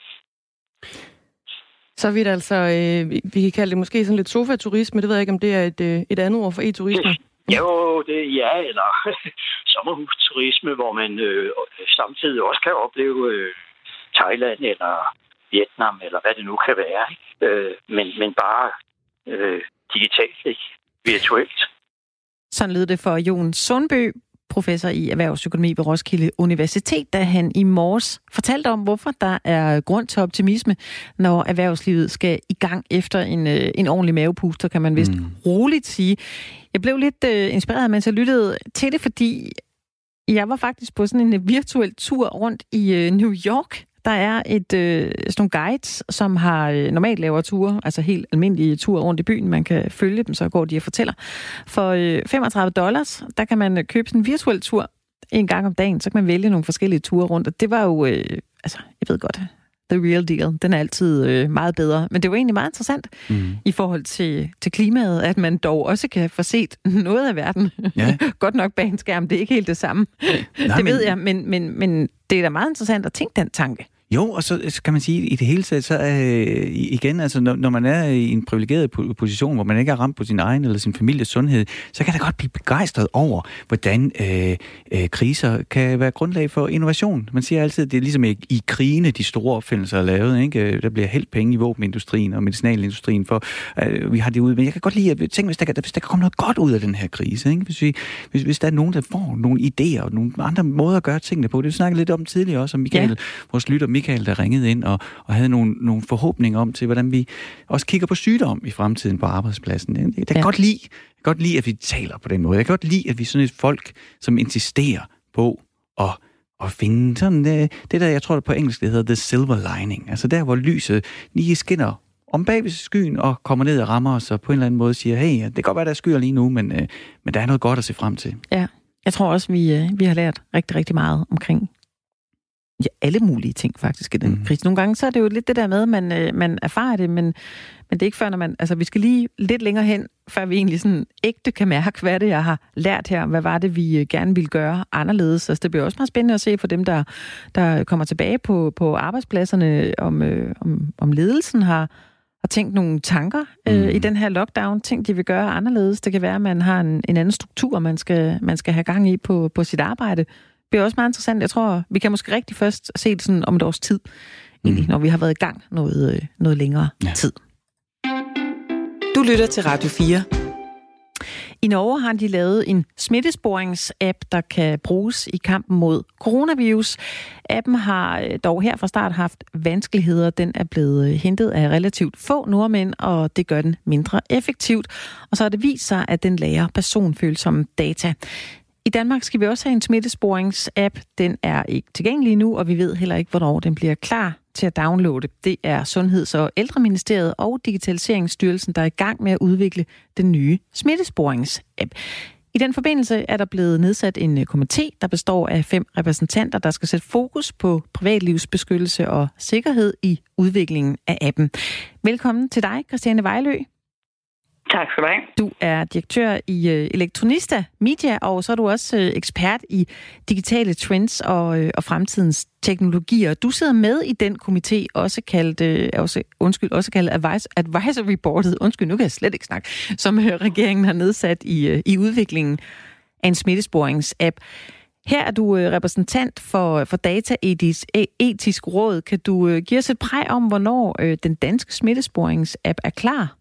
[SPEAKER 1] Så vidt altså, øh, vi kan kalde det måske sådan lidt sofaturisme. Det ved jeg ikke, om det er et, øh, et andet ord for e-turisme.
[SPEAKER 4] Jo, det ja, eller sommerhusturisme, hvor man øh, samtidig også kan opleve øh, Thailand eller Vietnam, eller hvad det nu kan være. Ikke? Øh, men, men bare øh, digitalt, ikke? virtuelt.
[SPEAKER 1] Sådan lød det for Jon Sundby, professor i erhvervsøkonomi ved Roskilde Universitet, da han i morges fortalte om, hvorfor der er grund til optimisme, når erhvervslivet skal i gang efter en, øh, en ordentlig mavepuster, kan man vist mm. roligt sige. Jeg blev lidt uh, inspireret, mens jeg lyttede til det, fordi jeg var faktisk på sådan en virtuel tur rundt i uh, New York Der er et, øh, sådan nogle guides, som har øh, normalt laver ture, altså helt almindelige ture rundt i byen. Man kan følge dem, så går de og fortæller. For øh, 35 dollars, der kan man øh, købe sådan en virtuel tur en gang om dagen, så kan man vælge nogle forskellige ture rundt. Og det var jo, øh, altså, jeg ved godt, the real deal. Den er altid øh, meget bedre. Men det var egentlig meget interessant mm. i forhold til, til klimaet, at man dog også kan få set noget af verden. Ja. Godt nok bag en skærm, det er ikke helt det samme. Nej, det ved men... jeg, men, men, men det er da meget interessant at tænke den tanke.
[SPEAKER 2] Jo, og så kan man sige, i det hele taget, så øh, igen, altså når, når man er i en privilegeret position, hvor man ikke er ramt på sin egen eller sin families sundhed, så kan der godt blive begejstret over, hvordan øh, øh, kriser kan være grundlag for innovation. Man siger altid, at det er ligesom i, i krigene, de store opfindelser er lavet. Ikke? Der bliver helt penge i våbenindustrien og medicinalindustrien, for øh, vi har det ude. Men jeg kan godt lide at tænke, hvis der, kan, hvis der kan komme noget godt ud af den her krise. Ikke? Hvis, vi, hvis, hvis der er nogen, der får nogle idéer og nogle andre måder at gøre tingene på. Det snakkede lidt om tidligere også, om Michael, ja. vores lytter Michael, der ringede ind og, og havde nogle, nogle forhåbninger om til, hvordan vi også kigger på sygdom i fremtiden på arbejdspladsen. Jeg, jeg kan ja. godt lide, jeg kan godt lide, at vi taler på den måde. Jeg kan godt lide, at vi er sådan et folk, som insisterer på at at finde sådan det, øh, det der, jeg tror på engelsk, det hedder the silver lining. Altså der, hvor lyset lige skinner om bag ved skyen og kommer ned og rammer os og på en eller anden måde siger, hey, det kan godt være, der er skyer lige nu, men, øh, men der er noget godt at se frem til.
[SPEAKER 1] Ja, jeg tror også, vi, øh, vi har lært rigtig, rigtig meget omkring ja, alle mulige ting faktisk i den mm. krise. Nogle gange så er det jo lidt det der med, at man, øh, man erfarer det, men, men det er ikke før, når man... Altså, vi skal lige lidt længere hen, før vi egentlig sådan ægte kan mærke, hvad det jeg har lært her. Hvad var det, vi øh, gerne ville gøre anderledes? Altså, det bliver også meget spændende at se for dem, der, der kommer tilbage på, på arbejdspladserne, om, øh, om, om ledelsen har, har tænkt nogle tanker øh, mm. i den her lockdown, ting, de vil gøre anderledes. Det kan være, at man har en, en anden struktur, man skal, man skal have gang i på, på sit arbejde bliver også meget interessant. Jeg tror, vi kan måske rigtig først se det sådan om et års tid, egentlig, mm. når vi har været i gang noget, øh, noget længere ja. tid. Du lytter til Radio 4. I Norge har de lavet en smittesporings-app, der kan bruges i kampen mod coronavirus. Appen har øh, dog her fra start haft vanskeligheder. Den er blevet øh, hentet af relativt få nordmænd, og det gør den mindre effektivt. Og så har det vist sig, at den lærer personfølsomme data. I Danmark skal vi også have en smittesporings-app. Den er ikke tilgængelig nu, og vi ved heller ikke, hvornår den bliver klar til at downloade. Det er Sundheds- og Ældreministeriet og Digitaliseringsstyrelsen, der er i gang med at udvikle den nye smittesporings-app. I den forbindelse er der blevet nedsat en øh, komité, der består af fem repræsentanter, der skal sætte fokus på privatlivsbeskyttelse og sikkerhed i udviklingen af appen. Velkommen til dig, Christiane Vejlø.
[SPEAKER 6] Tak skal du have.
[SPEAKER 1] Du er direktør i øh, Elektronista Media, og så er du også øh, ekspert i digitale trends og, øh, og fremtidens teknologier. Du sidder med i den komité, også kaldt, også, undskyld, også kaldt advice, Advisory Boardet, undskyld, nu kan jeg slet ikke snakke, som regeringen har nedsat i, i udviklingen af en smittesporingsapp. Her er du repræsentant for, for Dataetisk e, Etisk Råd. Kan du give os et præg om, hvornår den danske smittesporingsapp er klar?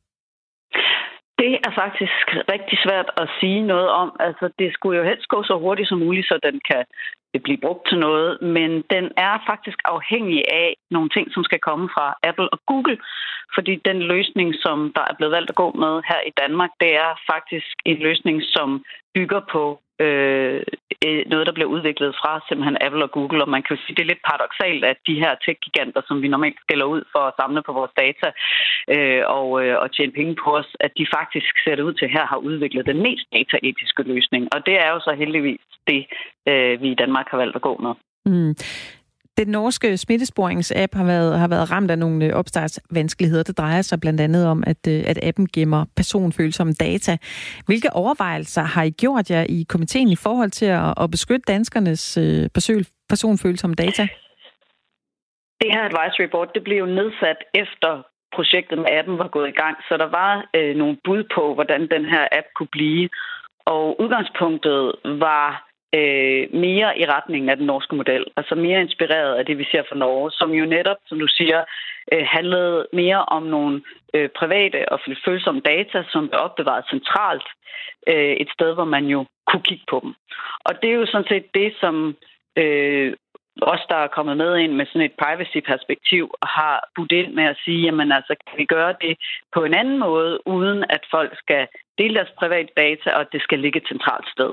[SPEAKER 6] Det er faktisk rigtig svært at sige noget om. Altså, det skulle jo helst gå så hurtigt som muligt, så den kan blive brugt til noget, men den er faktisk afhængig af nogle ting, som skal komme fra Apple og Google, fordi den løsning, som der er blevet valgt at gå med her i Danmark, det er faktisk en løsning, som bygger på Øh, øh, noget, der bliver udviklet fra simpelthen Apple og Google. Og man kan jo sige, det er lidt paradoxalt, at de her tech-giganter, som vi normalt skælder ud for at samle på vores data øh, og, øh, og tjene penge på os, at de faktisk ser det ud til her har udviklet den mest dataetiske løsning. Og det er jo så heldigvis det, øh, vi i Danmark har valgt at gå med. Mm.
[SPEAKER 1] Den norske smittesporingsapp har været, har været ramt af nogle øh, opstartsvanskeligheder. Det drejer sig blandt andet om, at, øh, at appen gemmer personfølsomme data. Hvilke overvejelser har I gjort jer i komiteen i forhold til at, at beskytte danskernes øh, personfølsomme data?
[SPEAKER 6] Det her advisory board det blev jo nedsat efter projektet med appen var gået i gang, så der var øh, nogle bud på, hvordan den her app kunne blive. Og udgangspunktet var øh, mere i retningen af den norske model. Altså mere inspireret af det, vi ser fra Norge, som jo netop, som du siger, øh, handlede mere om nogle øh, private og følsomme data, som blev opbevaret centralt øh, et sted, hvor man jo kunne kigge på dem. Og det er jo sådan set det, som øh, os, der er kommet med ind med sådan et privacy-perspektiv, har budt ind med at sige, jamen altså, kan vi gøre det på en anden måde, uden at folk skal dele deres private data, og det skal ligge et centralt sted.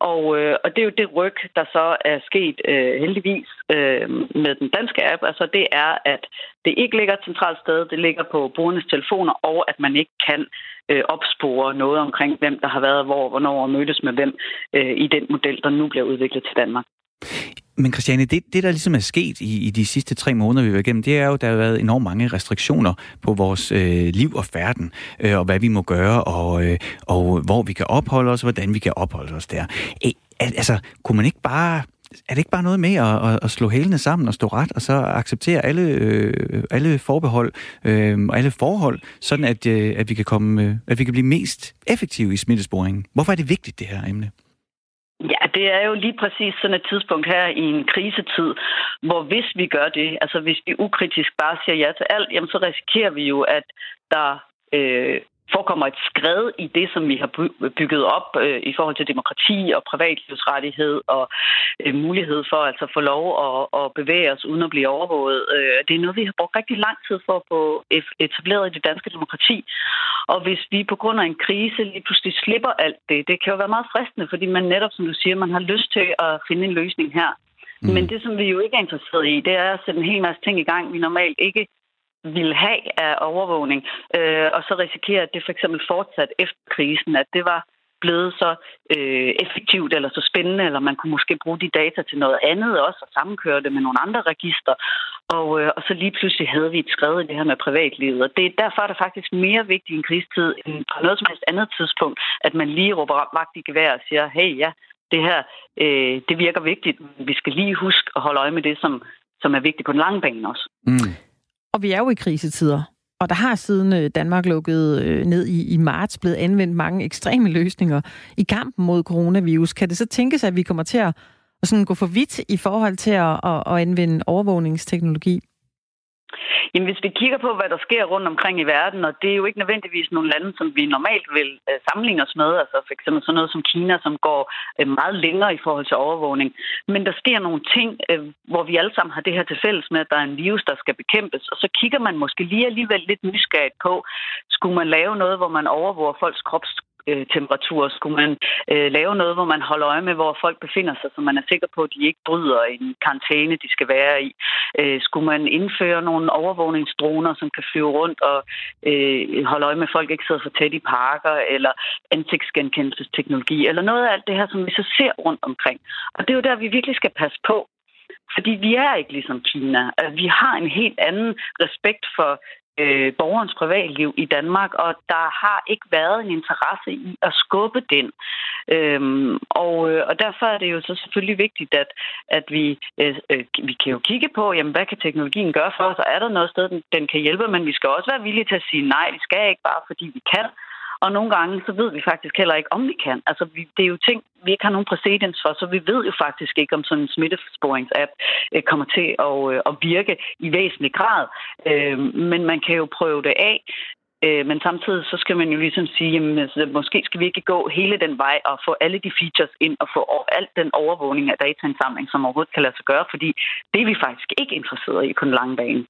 [SPEAKER 6] Og, øh, og det er jo det ryg, der så er sket øh, heldigvis øh, med den danske app. Altså det er, at det ikke ligger et centralt sted, det ligger på brugernes telefoner, og at man ikke kan øh, opspore noget omkring, hvem der har været hvor, hvornår og mødtes med hvem øh, i den model, der nu bliver udviklet til Danmark.
[SPEAKER 2] Men Christiane, det, det der ligesom er sket i, i de sidste tre måneder, vi var igennem, det er jo, der har været enormt mange restriktioner på vores øh, liv og færden, øh, og hvad vi må gøre, og, øh, og hvor vi kan opholde os, og hvordan vi kan opholde os der. Æ, altså, kunne man ikke bare er det ikke bare noget med at, at, at slå hælene sammen og stå ret, og så acceptere alle, øh, alle forbehold øh, og alle forhold, sådan at, øh, at, vi kan komme, øh, at vi kan blive mest effektive i smittesporingen? Hvorfor er det vigtigt, det her emne?
[SPEAKER 6] Ja, det er jo lige præcis sådan et tidspunkt her i en krisetid, hvor hvis vi gør det, altså hvis vi ukritisk bare siger ja til alt, jamen så risikerer vi jo, at der øh, forekommer et skred i det, som vi har bygget op øh, i forhold til demokrati og privatlivsrettighed og øh, mulighed for altså at få lov at, at bevæge os uden at blive overvåget. Øh, det er noget, vi har brugt rigtig lang tid for at få etableret i det danske demokrati. Og hvis vi på grund af en krise lige pludselig slipper alt det, det kan jo være meget fristende, fordi man netop, som du siger, man har lyst til at finde en løsning her. Mm. Men det, som vi jo ikke er interesseret i, det er at sætte en hel masse ting i gang, vi normalt ikke ville have af overvågning, øh, og så risikere, at det for eksempel fortsat efter krisen, at det var blevet så øh, effektivt eller så spændende, eller man kunne måske bruge de data til noget andet også, og sammenkøre det med nogle andre register. Og, øh, og så lige pludselig havde vi et skrevet i det her med privatlivet. Og det, derfor er det faktisk mere vigtigt i en krigstid end på noget som helst andet tidspunkt, at man lige råber vagt i gevær og siger, hey ja, det her, øh, det virker vigtigt. Vi skal lige huske at holde øje med det, som, som er vigtigt på den lange bane også. Mm.
[SPEAKER 1] Og vi er jo i krisetider. Og der har siden øh, Danmark lukkede øh, ned i, i marts blevet anvendt mange ekstreme løsninger i kampen mod coronavirus. Kan det så tænkes, at vi kommer til at, at sådan gå for vidt i forhold til at, at, at anvende overvågningsteknologi?
[SPEAKER 6] Jamen, hvis vi kigger på, hvad der sker rundt omkring i verden, og det er jo ikke nødvendigvis nogle lande, som vi normalt vil øh, sammenligne os med, altså for eksempel sådan noget som Kina, som går øh, meget længere i forhold til overvågning. Men der sker nogle ting, øh, hvor vi alle sammen har det her til fælles med, at der er en virus, der skal bekæmpes, og så kigger man måske lige alligevel lidt nysgerrigt på, skulle man lave noget, hvor man overvåger folks krops øh, temperatur? Skulle man øh, lave noget, hvor man holder øje med, hvor folk befinder sig, så man er sikker på, at de ikke bryder en karantæne, de skal være i? Øh, skulle man indføre nogle overvågningsdroner, som kan flyve rundt og øh, holde øje med, at folk ikke sidder for tæt i parker, eller ansigtsgenkendelsesteknologi, eller noget af alt det her, som vi så ser rundt omkring. Og det er jo der, vi virkelig skal passe på, fordi vi er ikke ligesom Kina. Altså, vi har en helt anden respekt for øh, borgerens privatliv i Danmark, og der har ikke været en interesse i at skubbe den. Øhm, og, øh, og derfor er det jo så selvfølgelig vigtigt, at, at vi, øh, øh, vi kan jo kigge på, jamen, hvad kan teknologien gøre for os, og er der noget sted, den, den kan hjælpe, men vi skal også være villige til at sige nej, vi skal ikke bare, fordi vi kan, og nogle gange, så ved vi faktisk heller ikke, om vi kan. Altså, vi, det er jo ting, vi ikke har nogen præcedens for, så vi ved jo faktisk ikke, om sådan en smittesporingsapp øh, kommer til at, øh, at virke i væsentlig grad. Øh, men man kan jo prøve det af. Øh, men samtidig så skal man jo ligesom sige, jamen, altså, måske skal vi ikke gå hele den vej og få alle de features ind og få alt den overvågning af dataindsamling, som overhovedet kan lade sig gøre, fordi det er vi faktisk ikke interesseret i på den lange bane.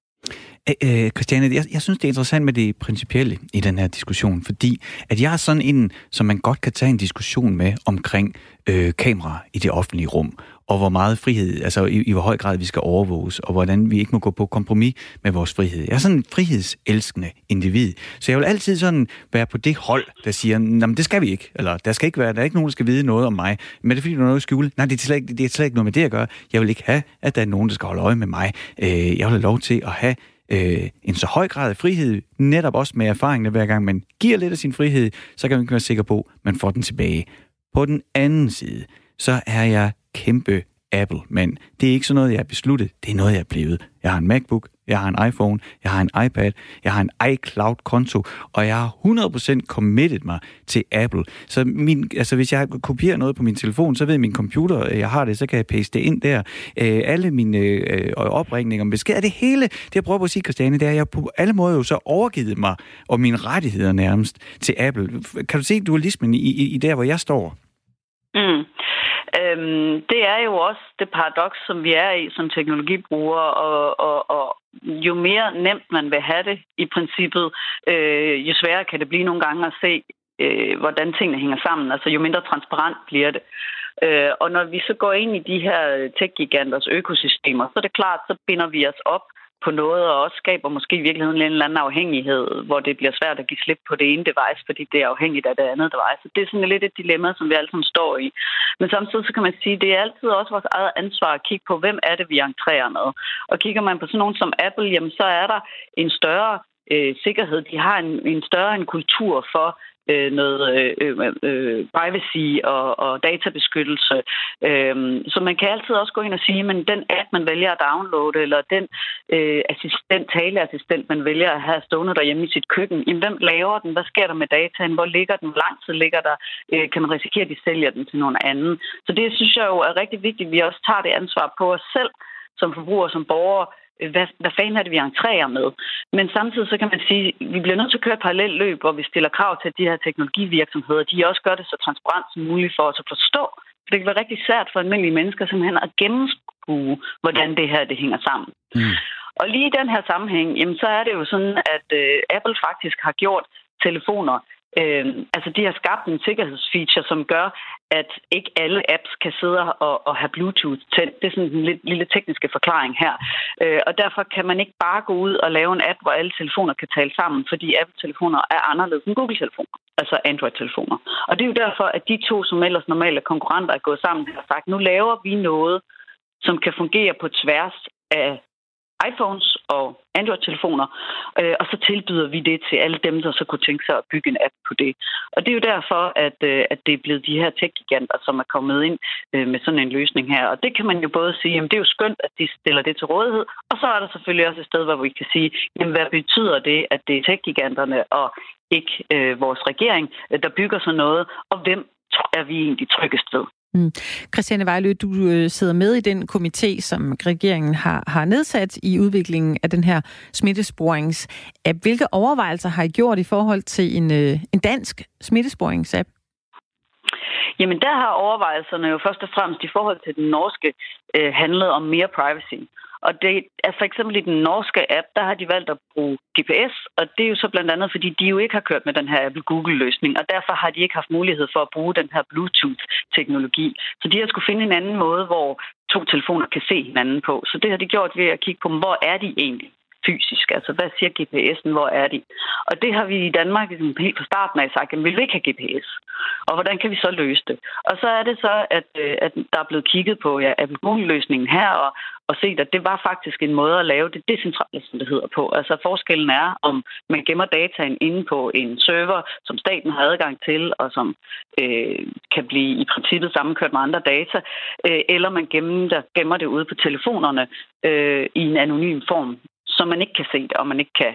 [SPEAKER 2] Øh, Christiane, jeg, jeg synes, det er interessant med det principielle i den her diskussion, fordi at jeg er sådan en, som man godt kan tage en diskussion med omkring øh, kamera i det offentlige rum, og hvor meget frihed, altså i, i hvor høj grad vi skal overvåges, og hvordan vi ikke må gå på kompromis med vores frihed. Jeg er sådan en frihedselskende individ, så jeg vil altid sådan være på det hold, der siger, men det skal vi ikke, eller der skal ikke være, der er ikke nogen, der skal vide noget om mig, men det er fordi, du er noget at skjule. Nej, det er, slet ikke, det er slet ikke noget med det at gøre. Jeg vil ikke have, at der er nogen, der skal holde øje med mig. Øh, jeg vil have lov til at have øh, en så høj grad af frihed, netop også med erfaringen, hver gang man giver lidt af sin frihed, så kan man være sikker på, at man får den tilbage. På den anden side, så er jeg kæmpe Apple, men det er ikke sådan noget, jeg har besluttet. Det er noget, jeg er blevet. Jeg har en MacBook, jeg har en iPhone, jeg har en iPad, jeg har en iCloud-konto, og jeg har 100% committed mig til Apple. Så min, altså, hvis jeg kopierer noget på min telefon, så ved min computer, jeg har det, så kan jeg paste det ind der. Øh, alle mine øh, øh opringninger beskeder, det hele, det jeg prøver på at sige, Christiane, det er, at jeg på alle måder jo så overgivet mig og mine rettigheder nærmest til Apple. Kan du se dualismen i, i, i der, hvor jeg står?
[SPEAKER 6] Mm. Øhm, det er jo også det paradoks, som vi er i som teknologibrugere, og, og, og jo mere nemt man vil have det i princippet, øh, jo sværere kan det blive nogle gange at se, øh, hvordan tingene hænger sammen. Altså jo mindre transparent bliver det. Øh, og når vi så går ind i de her tech-giganters økosystemer, så er det klart, så binder vi os op på noget, og også skaber måske i virkeligheden en eller anden afhængighed, hvor det bliver svært at give slip på det ene device, fordi det er afhængigt af det andet device. Så det er sådan lidt et dilemma, som vi alle sammen står i. Men samtidig så kan man sige, at det er altid også vores eget ansvar at kigge på, hvem er det, vi entrerer med. Og kigger man på sådan nogen som Apple, jamen så er der en større øh, sikkerhed. De har en, en større en kultur for, øh, noget øh, øh, øh, privacy og, og databeskyttelse. Øh, så man kan altid også gå ind og sige, men den app, man vælger at downloade, eller den øh, assistent, taleassistent, man vælger at have stående derhjemme i sit køkken, jamen, hvem laver den? Hvad sker der med dataen? Hvor ligger den? Hvor lang tid ligger der? Øh, kan man risikere, at de sælger den til nogen anden? Så det synes jeg jo er rigtig vigtigt, at vi også tager det ansvar på os selv, som forbrugere, som borgere, hvad, hvad fanden er det, vi entrerer med? Men samtidig så kan man sige, at vi bliver nødt til at køre et parallelt løb, hvor vi stiller krav til, at de her teknologivirksomheder, de også gør det så transparent som muligt for os at forstå. For det kan være rigtig svært for almindelige mennesker simpelthen at gennemskue, hvordan det her det hænger sammen. Mm. Og lige i den her sammenhæng, jamen, så er det jo sådan, at øh, Apple faktisk har gjort telefoner Øh, altså, de har skabt en sikkerhedsfeature, som gør, at ikke alle apps kan sidde og, og have Bluetooth tændt. Det er sådan en lille, lille tekniske forklaring her. Øh, og derfor kan man ikke bare gå ud og lave en app, hvor alle telefoner kan tale sammen, fordi Apple-telefoner er anderledes end Google-telefoner, altså Android-telefoner. Og det er jo derfor, at de to, som ellers normale konkurrenter er gået sammen, og sagt, nu laver vi noget, som kan fungere på tværs af iPhones og Android-telefoner, øh, og så tilbyder vi det til alle dem, der så kunne tænke sig at bygge en app på det. Og det er jo derfor, at, øh, at det er blevet de her tech-giganter, som er kommet ind øh, med sådan en løsning her. Og det kan man jo både sige, at det er jo skønt, at de stiller det til rådighed, og så er der selvfølgelig også et sted, hvor vi kan sige, jamen, hvad betyder det, at det er tech-giganterne og ikke øh, vores regering, øh, der bygger sådan noget, og hvem er vi egentlig tryggest ved?
[SPEAKER 1] Mm. Christiane Vejlø, du øh, sidder med i den komité, som regeringen har, har nedsat i udviklingen af den her smittesporings-app. Hvilke overvejelser har I gjort i forhold til en, øh, en dansk smittesporings-app?
[SPEAKER 6] Jamen, der har overvejelserne jo først og fremmest i forhold til den norske øh, handlet om mere privacy. Og det er for eksempel i den norske app, der har de valgt at bruge GPS, og det er jo så blandt andet, fordi de jo ikke har kørt med den her Apple-Google-løsning, og derfor har de ikke haft mulighed for at bruge den her Bluetooth-teknologi. Så de har skulle finde en anden måde, hvor to telefoner kan se hinanden på. Så det har de gjort ved at kigge på, hvor er de egentlig? Fysisk. Altså, hvad siger GPS'en? Hvor er de? Og det har vi i Danmark ligesom, helt fra starten af sagt, at vi vil ikke have GPS. Og hvordan kan vi så løse det? Og så er det så, at, øh, at der er blevet kigget på ja, Apple Google-løsningen her, og, og set, at det var faktisk en måde at lave det decentrale, som det hedder på. Altså forskellen er, om man gemmer dataen inde på en server, som staten har adgang til, og som øh, kan blive i princippet sammenkørt med andre data, øh, eller man gemmer, der, gemmer det ude på telefonerne øh, i en anonym form, så man ikke kan se det, og man ikke kan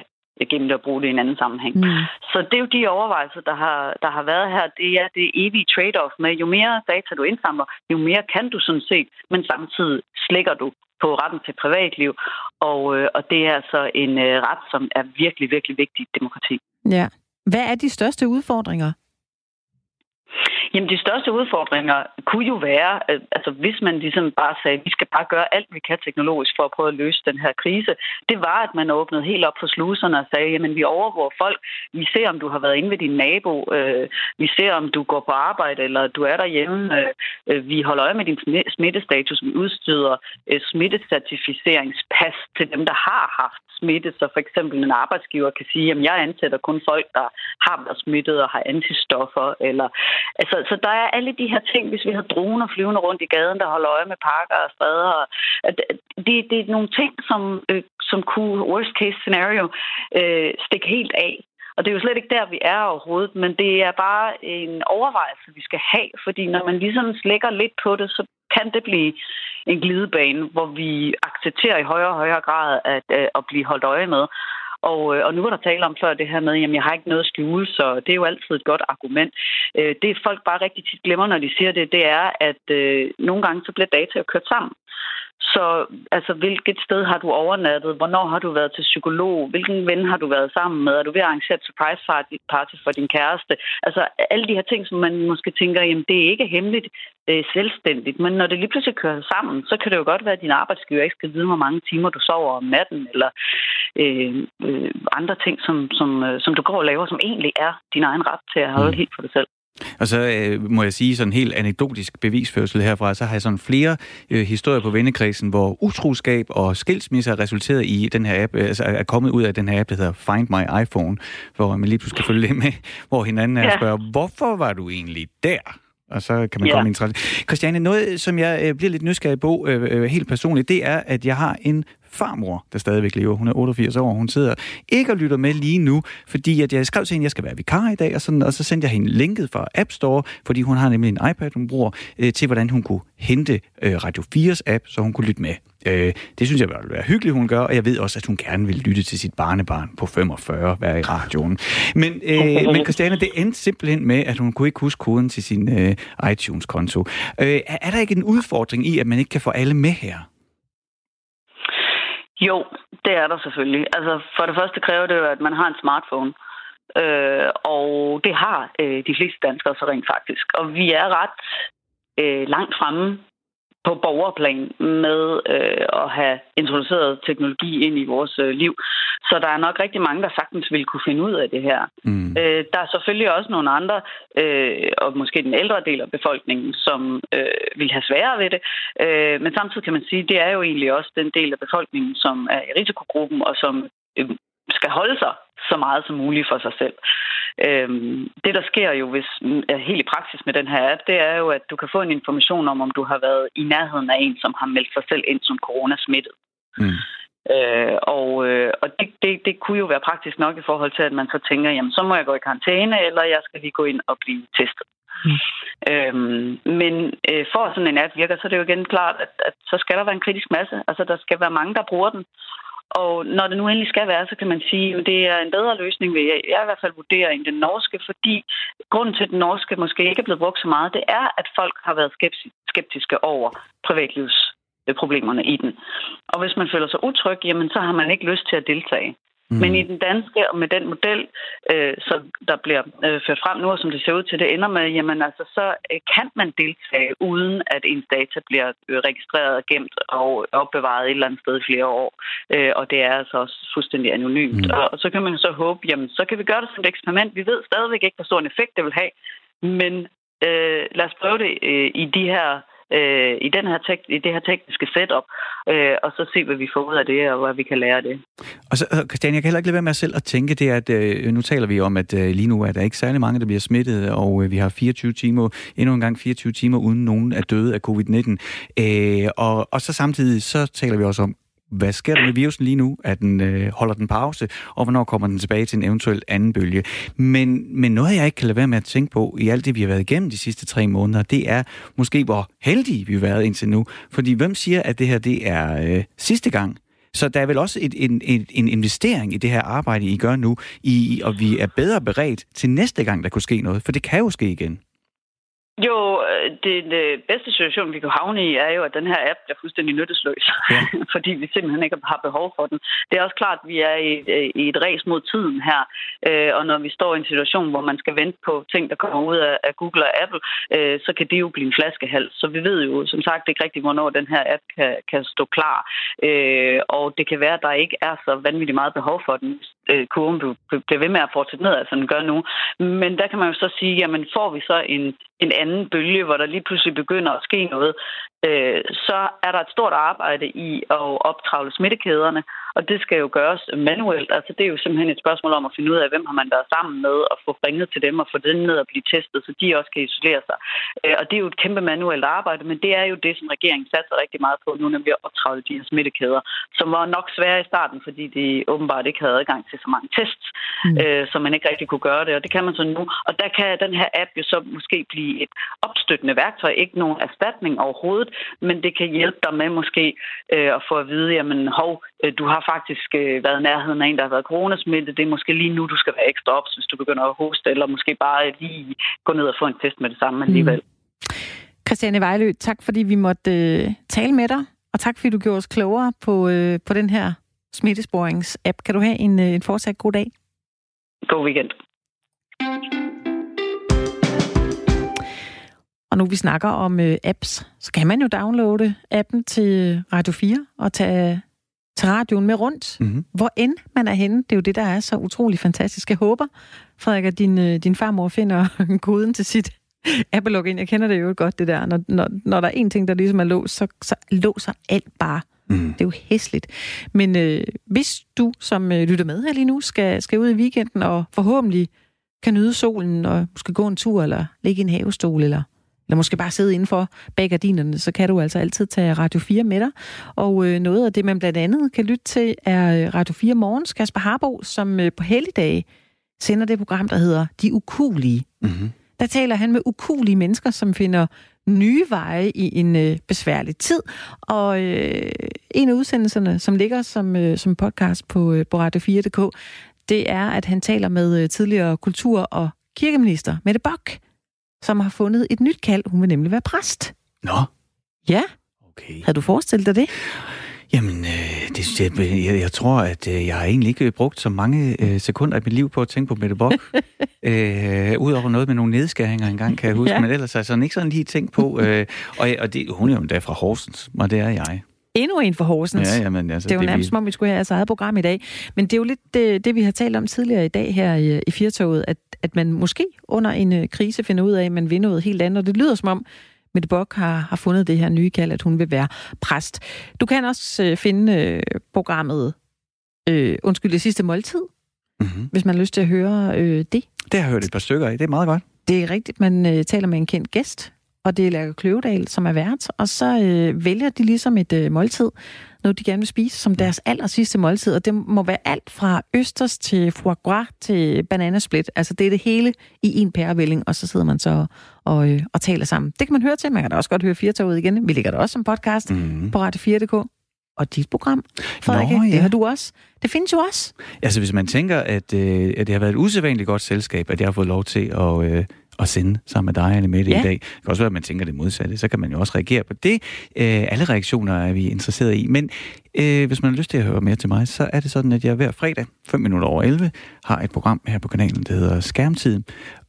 [SPEAKER 6] gennem det at bruge det i en anden sammenhæng. Mm. Så det er jo de overvejelser, der har, der har været her. Det er det evige trade-off med, jo mere data du indsamler, jo mere kan du sådan set, men samtidig slækker du på retten til privatliv. Og, øh, og det er altså en øh, ret, som er virkelig, virkelig vigtig i demokrati.
[SPEAKER 1] Ja. Hvad er de største udfordringer?
[SPEAKER 6] Jamen, de største udfordringer kunne jo være, øh, altså hvis man ligesom bare sagde, vi skal bare gøre alt, vi kan teknologisk for at prøve at løse den her krise, det var, at man åbnede helt op for sluserne og sagde, jamen vi overvåger folk, vi ser, om du har været inde ved din nabo, øh, vi ser, om du går på arbejde, eller du er derhjemme, øh, øh vi holder øje med din smittestatus, vi udsteder øh, smittecertificeringspas til dem, der har haft smitte, så for eksempel en arbejdsgiver kan sige, jamen, jeg ansætter kun folk, der har været smittet og har antistoffer, eller altså så der er alle de her ting, hvis vi har droner flyvende rundt i gaden, der holder øje med parker og stræder. Det, det er nogle ting, som, øh, som kunne, worst case scenario, øh, stikke helt af. Og det er jo slet ikke der, vi er overhovedet, men det er bare en overvejelse, vi skal have, fordi når man ligesom slækker lidt på det, så kan det blive en glidebane, hvor vi accepterer i højere og højere grad at, øh, at blive holdt øje med. Og, øh, og nu var der tale om før det her med, jamen jeg har ikke noget at skjule, så det er jo altid et godt argument. Øh, det folk bare rigtig tit glemmer, når de siger det, det er, at øh, nogle gange så bliver data jo kørt sammen. Så altså, hvilket sted har du overnattet? Hvornår har du været til psykolog? Hvilken ven har du været sammen med? Er du ved at arrangere et surprise party for din kæreste? Altså alle de her ting, som man måske tænker, jamen det er ikke hemmeligt, det er selvstændigt. Men når det lige pludselig kører sammen, så kan det jo godt være, at din arbejdsgiver ikke skal vide, hvor mange timer du sover om natten, eller øh, øh, andre ting, som, som, øh, som du går og laver, som egentlig er din egen ret til at holde mm. helt for dig selv.
[SPEAKER 2] Og så øh, må jeg sige sådan helt anekdotisk bevisførsel herfra, så har jeg sådan flere øh, historier på vennekredsen, hvor utroskab og skilsmisse er resulteret i den her app, altså er kommet ud af den her app, der hedder Find My iPhone, hvor man lige pludselig kan følge med, hvor hinanden er og spørger, hvorfor var du egentlig der? og så kan man ja. komme ind i Christiane, noget, som jeg øh, bliver lidt nysgerrig på, øh, øh, helt personligt, det er, at jeg har en farmor, der stadigvæk lever. Hun er 88 år, hun sidder ikke og lytter med lige nu, fordi at jeg skrev til hende, at jeg skal være vikar i dag, og, sådan, og så sendte jeg hende linket fra App Store, fordi hun har nemlig en iPad, hun bruger, øh, til hvordan hun kunne hente øh, Radio 4's app, så hun kunne lytte med. Øh, det synes jeg ville være hyggeligt, hun gør, og jeg ved også, at hun gerne vil lytte til sit barnebarn på 45, være i radioen. Men, øh, men Christiane, det endte simpelthen med, at hun kunne ikke huske koden til sin øh, iTunes-konto. Øh, er der ikke en udfordring i, at man ikke kan få alle med her?
[SPEAKER 6] Jo, det er der selvfølgelig. Altså, for det første kræver det jo, at man har en smartphone. Øh, og det har øh, de fleste danskere så rent faktisk. Og vi er ret øh, langt fremme på borgerplan med øh, at have introduceret teknologi ind i vores øh, liv. Så der er nok rigtig mange, der sagtens vil kunne finde ud af det her. Mm. Øh, der er selvfølgelig også nogle andre, øh, og måske den ældre del af befolkningen, som øh, vil have sværere ved det. Øh, men samtidig kan man sige, at det er jo egentlig også den del af befolkningen, som er i risikogruppen, og som øh, skal holde sig så meget som muligt for sig selv. Øhm, det, der sker jo hvis, er helt i praksis med den her app, det er jo, at du kan få en information om, om du har været i nærheden af en, som har meldt sig selv ind som coronasmittet. Mm. Øh, og øh, og det, det, det kunne jo være praktisk nok i forhold til, at man så tænker, jamen så må jeg gå i karantæne, eller jeg skal lige gå ind og blive testet. Mm. Øhm, men øh, for at sådan en app virker, så er det jo igen klart, at, at så skal der være en kritisk masse. Altså der skal være mange, der bruger den. Og når det nu endelig skal være, så kan man sige, at det er en bedre løsning, vil jeg, jeg i hvert fald vurdere, end den norske, fordi grunden til, at den norske måske ikke er blevet brugt så meget, det er, at folk har været skeptiske over privatlivsproblemerne i den. Og hvis man føler sig utryg, jamen så har man ikke lyst til at deltage. Mm. Men i den danske, og med den model, øh, som der bliver øh, ført frem nu, og som det ser ud til, det ender med, jamen altså, så øh, kan man deltage, uden at ens data bliver øh, registreret og gemt og opbevaret et eller andet sted i flere år. Øh, og det er altså også fuldstændig anonymt. Mm. Og, og så kan man så håbe, jamen, så kan vi gøre det som et eksperiment. Vi ved stadigvæk ikke, hvor stor en effekt det vil have, men øh, lad os prøve det øh, i de her øh, i, den her tek- i det her tekniske setup, øh, og så se, hvad vi får ud af det, og hvad vi kan lære af det.
[SPEAKER 2] Og så, øh, Christian, jeg kan heller ikke lade være med selv at tænke det, at øh, nu taler vi om, at øh, lige nu er der ikke særlig mange, der bliver smittet, og øh, vi har 24 timer, endnu en gang 24 timer, uden nogen er døde af covid-19. Øh, og, og så samtidig, så taler vi også om, hvad sker der med virusen lige nu? At den øh, holder den pause, og hvornår kommer den tilbage til en eventuel anden bølge? Men, men noget, jeg ikke kan lade være med at tænke på i alt det, vi har været igennem de sidste tre måneder, det er måske, hvor heldige vi har været indtil nu. Fordi hvem siger, at det her det er øh, sidste gang? Så der er vel også et, en, en, en investering i det her arbejde, I gør nu, i, og vi er bedre beredt til næste gang, der kunne ske noget. For det kan jo ske igen.
[SPEAKER 6] Jo, øh, den bedste situation, vi kan havne i, er jo, at den her app er fuldstændig nyttesløs, ja. fordi vi simpelthen ikke har behov for den. Det er også klart, at vi er i et, øh, i et race mod tiden her, øh, og når vi står i en situation, hvor man skal vente på ting, der kommer ud af Google og Apple, så kan det jo blive en flaskehals. Så vi ved jo som sagt ikke rigtigt, hvornår den her app kan, kan stå klar, og det kan være, at der ikke er så vanvittigt meget behov for den. Øh, kurven bliver ved med at fortsætte ned, som den gør nu. Men der kan man jo så sige, jamen får vi så en en anden bølge, hvor der lige pludselig begynder at ske noget, øh, så er der et stort arbejde i at optravle smittekæderne, og det skal jo gøres manuelt. Altså det er jo simpelthen et spørgsmål om at finde ud af, hvem har man været sammen med, og få ringet til dem og få dem ned og blive testet, så de også kan isolere sig. Øh, og det er jo et kæmpe manuelt arbejde, men det er jo det, som regeringen satser rigtig meget på nu, nemlig at optravle de her smittekæder, som var nok svære i starten, fordi de åbenbart ikke havde adgang til så mange tests, mm. øh, så man ikke rigtig kunne gøre det, og det kan man så nu. Og der kan den her app jo så måske blive et opstøttende værktøj, ikke nogen erstatning overhovedet, men det kan hjælpe dig med måske øh, at få at vide, jamen hov, øh, du har faktisk øh, været i nærheden af en, der har været coronasmittet. Det er måske lige nu, du skal være ekstra ops, hvis du begynder at hoste, eller måske bare lige gå ned og få en test med det samme alligevel. Mm.
[SPEAKER 1] Christiane Vejlø, tak fordi vi måtte øh, tale med dig og tak fordi du gjorde os klogere på, øh, på den her smittesporings-app. Kan du have en, øh, en fortsat god dag?
[SPEAKER 6] God weekend.
[SPEAKER 1] Og nu vi snakker om øh, apps, så kan man jo downloade appen til Radio 4 og tage til radioen med rundt, mm-hmm. hvor end man er henne. Det er jo det, der er så utrolig fantastisk. Jeg håber, Frederik, at din, øh, din farmor finder koden til sit Apple login. Jeg kender det jo godt, det der. Når, når, når der er en ting, der ligesom er låst, så, så låser alt bare. Mm. Det er jo hæsligt. Men øh, hvis du, som øh, lytter med her lige nu, skal, skal ud i weekenden og forhåbentlig kan nyde solen og måske gå en tur eller ligge i en havestol eller eller måske bare sidde indenfor bag gardinerne, så kan du altså altid tage Radio 4 med dig. Og øh, noget af det, man blandt andet kan lytte til, er øh, Radio 4 Morgens Kasper Harbo, som øh, på helligdage sender det program, der hedder De Ukulige. Mm-hmm. Der taler han med ukulige mennesker, som finder nye veje i en øh, besværlig tid. Og øh, en af udsendelserne, som ligger som, øh, som podcast på, øh, på Radio4.dk, det er, at han taler med øh, tidligere kultur- og kirkeminister Mette Bock, som har fundet et nyt kald. Hun vil nemlig være præst.
[SPEAKER 2] Nå.
[SPEAKER 1] Ja.
[SPEAKER 2] Okay.
[SPEAKER 1] Har du forestillet dig det?
[SPEAKER 2] Jamen, øh, det, jeg, jeg, jeg tror, at øh, jeg har egentlig ikke brugt så mange øh, sekunder i mit liv på at tænke på Mette Bock. øh, Udover noget med nogle nedskæringer engang, kan jeg huske. ja. Men ellers har jeg sådan ikke sådan lige tænkt på. Øh, og og det, hun er jo endda fra Horsens, og det er jeg.
[SPEAKER 1] Endnu en for Horsens.
[SPEAKER 2] Ja, jamen, altså,
[SPEAKER 1] det er jo nærmest, som om vi skulle have altså eget program i dag. Men det er jo lidt det, det vi har talt om tidligere i dag her i, i Firtoget, at, at man måske under en uh, krise finder ud af, at man vil noget helt andet. Og det lyder som om, Mette Bock har, har fundet det her nye kald, at hun vil være præst. Du kan også uh, finde uh, programmet, uh, undskyld, det sidste måltid, mm-hmm. hvis man har lyst til at høre uh, det.
[SPEAKER 2] Det har jeg hørt et par stykker af, det er meget godt.
[SPEAKER 1] Det er rigtigt, man uh, taler med en kendt gæst, og det er Lærke Kløvedal, som er vært, og så øh, vælger de ligesom et øh, måltid, noget de gerne vil spise, som deres aller sidste måltid, og det må være alt fra østers til foie gras til bananasplit. Altså det er det hele i en pærevælling, og så sidder man så og, øh, og taler sammen. Det kan man høre til, man kan da også godt høre Firtoget igen. Vi ligger der også som podcast mm. på Radio4.dk. Og dit program, Frederik, Nå, ja. det har du også. Det findes jo også.
[SPEAKER 2] Altså hvis man tænker, at, øh, at det har været et usædvanligt godt selskab, at jeg har fået lov til at... Øh, at sende sammen med dig, Anne Mette, ja. i dag. Det kan også være, at man tænker det modsatte. Så kan man jo også reagere på det. Øh, alle reaktioner er vi interesseret i. Men øh, hvis man har lyst til at høre mere til mig, så er det sådan, at jeg hver fredag, 5 minutter over 11, har et program her på kanalen, der hedder Skærmtid,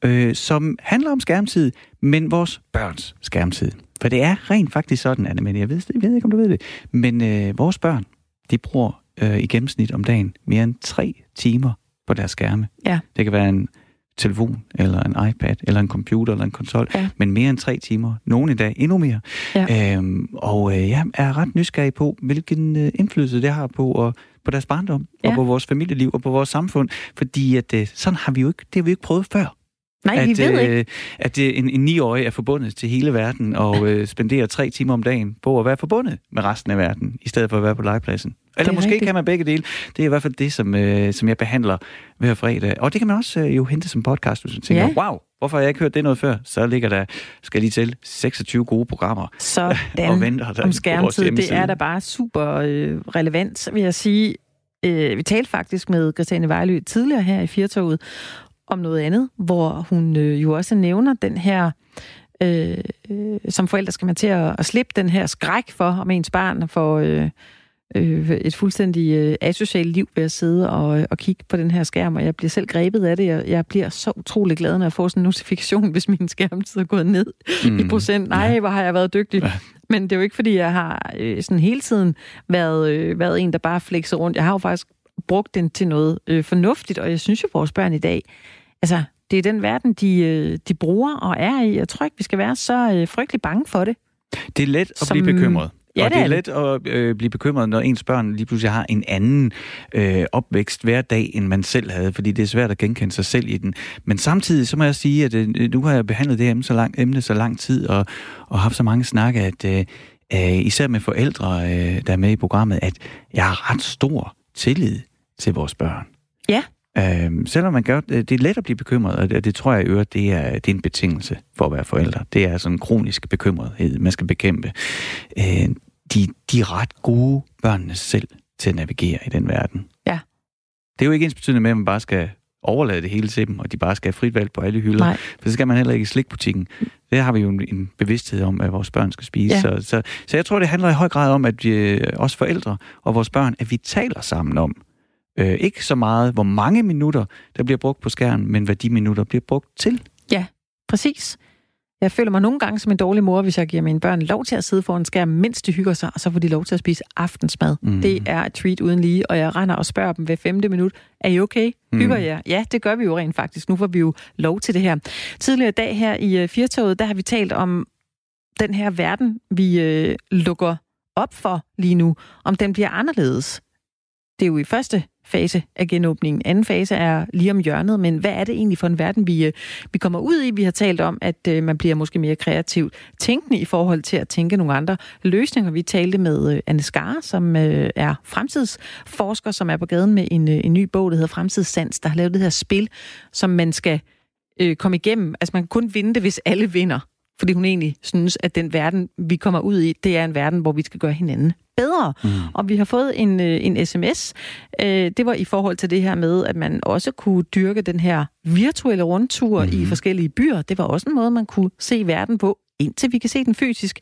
[SPEAKER 2] øh, som handler om skærmtid, men vores børns skærmtid. For det er rent faktisk sådan, Anne Mette, jeg ved, jeg ved ikke, om du ved det, men øh, vores børn, de bruger øh, i gennemsnit om dagen mere end tre timer på deres skærme.
[SPEAKER 1] Ja.
[SPEAKER 2] Det kan være en telefon, eller en iPad, eller en computer, eller en konsol, ja. men mere end tre timer. Nogle i dag endnu mere. Ja. Øhm, og øh, jeg er ret nysgerrig på, hvilken øh, indflydelse det har på, og, på deres barndom, ja. og på vores familieliv, og på vores samfund. Fordi at, øh, sådan har vi jo ikke, det har vi ikke prøvet før.
[SPEAKER 1] Nej, at, vi ved ikke. Øh,
[SPEAKER 2] at det, en, en 9-årig er forbundet til hele verden, og øh, spenderer tre timer om dagen på at være forbundet med resten af verden, i stedet for at være på legepladsen. Eller måske rigtigt. kan man begge dele. Det er i hvert fald det, som, øh, som jeg behandler hver fredag. Og det kan man også øh, jo hente som podcast, hvis man tænker, ja. wow, hvorfor har jeg ikke hørt det noget før? Så ligger der, skal lige til, 26 gode programmer.
[SPEAKER 1] Så og venter der om skærmtid, det er da bare super øh, relevant, vil jeg sige. Øh, vi talte faktisk med Christiane Vejlø tidligere her i Firtoget om noget andet, hvor hun øh, jo også nævner den her øh, øh, som forældre skal man til at, at slippe den her skræk for, om ens barn får øh, øh, et fuldstændig øh, asocialt liv ved at sidde og, og kigge på den her skærm, og jeg bliver selv grebet af det. Jeg, jeg bliver så utrolig glad, når jeg får sådan en notifikation, hvis min skærmtid er gået ned mm. i procent. Nej, ja. hvor har jeg været dygtig. Ja. Men det er jo ikke, fordi jeg har øh, sådan hele tiden været, øh, været en, der bare flekser rundt. Jeg har jo faktisk brugt den til noget øh, fornuftigt, og jeg synes jo, vores børn i dag, altså, det er den verden, de, øh, de bruger og er i. Jeg tror ikke, vi skal være så øh, frygtelig bange for det.
[SPEAKER 2] Det er let at Som, blive bekymret. Ja, og det er, let at øh, blive bekymret, når ens børn lige pludselig har en anden øh, opvækst hver dag, end man selv havde, fordi det er svært at genkende sig selv i den. Men samtidig, så må jeg sige, at øh, nu har jeg behandlet det emne så lang, emne så lang tid, og, og haft så mange snakke, at øh, øh, især med forældre, øh, der er med i programmet, at jeg har ret stor tillid til vores børn.
[SPEAKER 1] Ja.
[SPEAKER 2] Øhm, selvom man gør, det er let at blive bekymret, og det, det tror jeg øvrigt, det er, det er en betingelse for at være forældre. Det er sådan en kronisk bekymrethed, man skal bekæmpe. Øh, de, de er ret gode børnene selv til at navigere i den verden.
[SPEAKER 1] Ja.
[SPEAKER 2] Det er jo ikke ens betydende med, at man bare skal overlade det hele til dem, og de bare skal have frit valg på alle hylder.
[SPEAKER 1] Nej.
[SPEAKER 2] For så skal man heller ikke i slikbutikken. Det har vi jo en, en bevidsthed om, at vores børn skal spise.
[SPEAKER 1] Ja.
[SPEAKER 2] Så, så, så jeg tror, det handler i høj grad om, at vi, øh, os forældre og vores børn, at vi taler sammen om, øh, ikke så meget, hvor mange minutter, der bliver brugt på skærmen, men hvad de minutter bliver brugt til.
[SPEAKER 1] Præcis. Jeg føler mig nogle gange som en dårlig mor, hvis jeg giver mine børn lov til at sidde foran skærm, mens de hygger sig, og så får de lov til at spise aftensmad.
[SPEAKER 2] Mm.
[SPEAKER 1] Det er et treat uden lige, og jeg render og spørger dem hver femte minut, er I okay? Hygger
[SPEAKER 2] Mm.
[SPEAKER 1] jer? Ja, det gør vi jo rent faktisk. Nu får vi jo lov til det her. Tidligere i dag her i øh, Firtoget, der har vi talt om den her verden, vi øh, lukker op for lige nu, om den bliver anderledes. Det er jo i første fase af genåbningen. Anden fase er lige om hjørnet, men hvad er det egentlig for en verden, vi, øh, vi kommer ud i? Vi har talt om, at øh, man bliver måske mere kreativt tænkende i forhold til at tænke nogle andre løsninger. Vi talte med øh, Anne Skar, som øh, er fremtidsforsker, som er på gaden med en, øh, en ny bog, der hedder Fremtidssans, der har lavet det her spil, som man skal øh, komme igennem. Altså man kan kun vinde det, hvis alle vinder. Fordi hun egentlig synes, at den verden, vi kommer ud i, det er en verden, hvor vi skal gøre hinanden bedre. Mm. Og vi har fået en, øh, en sms. Øh, det var i forhold til det her med, at man også kunne dyrke den her virtuelle rundtur mm. i forskellige byer. Det var også en måde, man kunne se verden på, indtil vi kan se den fysisk.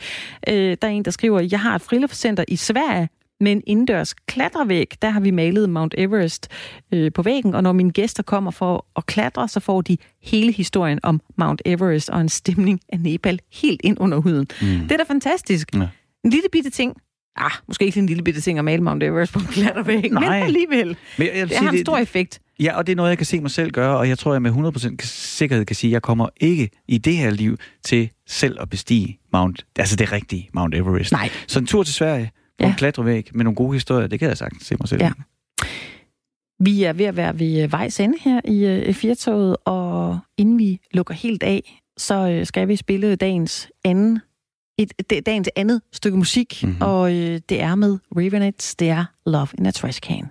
[SPEAKER 1] Øh, der er en, der skriver, jeg har et friluftscenter i Sverige, med en indendørs klatrevæg. Der har vi malet Mount Everest øh, på væggen, og når mine gæster kommer for at klatre, så får de hele historien om Mount Everest og en stemning af Nepal helt ind under huden. Mm. Det er da fantastisk.
[SPEAKER 2] Ja.
[SPEAKER 1] En lille bitte ting. Ah, måske ikke en lille bitte ting at male Mount Everest på en klatrevæg, men
[SPEAKER 2] Nej.
[SPEAKER 1] alligevel.
[SPEAKER 2] Men jeg,
[SPEAKER 1] Det har en stor effekt.
[SPEAKER 2] Ja, og det er noget, jeg kan se mig selv gøre, og jeg tror, jeg med 100% sikkerhed kan sige, at jeg kommer ikke i det her liv til selv at bestige Mount, altså det rigtige Mount Everest.
[SPEAKER 1] Nej.
[SPEAKER 2] Så en tur til Sverige,
[SPEAKER 1] Ja.
[SPEAKER 2] en klatrevæg med nogle gode historier, det kan jeg sagtens se mig selv.
[SPEAKER 1] Ja. Vi er ved at være ved vejs ende her i øh, Firtoget, og inden vi lukker helt af, så øh, skal vi spille dagens anden et, dagens andet stykke musik,
[SPEAKER 2] Mhm.
[SPEAKER 1] mm-hmm. og øh, det er med Ravenets, det er Love in a Trash Can.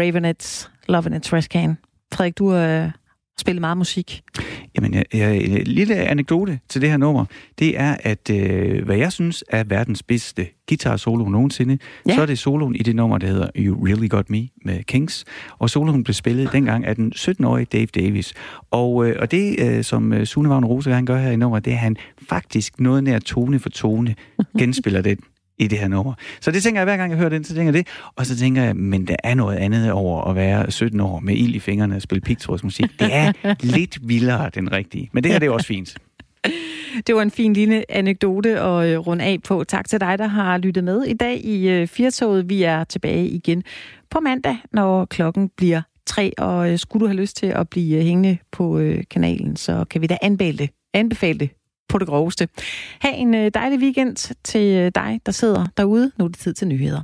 [SPEAKER 1] Ravenets, Love in a Trash Can. Frederik, du øh, spillet meget musik.
[SPEAKER 2] Jamen, jeg, jeg, en lille anekdote til det her nummer, det er, at øh, hvad jeg synes er verdens bedste guitar-solo nogensinde,
[SPEAKER 1] Ja.
[SPEAKER 2] så er det soloen i det nummer, der hedder You Really Got Me med Kings. Og soloen blev spillet dengang af den 17-årige Dave Davis. Og, øh, og det, øh, som øh, Sune Vagn Rose han gør her i nummeret, det er, at han faktisk noget nær tone for tone genspiller den i det her nummer. Så det tænker jeg, hver gang jeg hører den, så tænker jeg det. Og så tænker jeg, men der er noget andet over at være 17 år med ild i fingrene og spille pigtrådsmusik. Det er lidt vildere den rigtige. Men det her det er også fint.
[SPEAKER 1] Det var en fin lille anekdote at øh, runde af på. Tak til dig, der har lyttet med i dag i øh, Firtoget. Vi er tilbage igen på mandag, når klokken bliver tre. Og øh, skulle du have lyst til at blive hængende på kanalen, så kan vi da anbefale det, anbefale det på det groveste. Ha' en øh, dejlig weekend til øh, dig, der sidder derude. Nu er det tid til nyheder.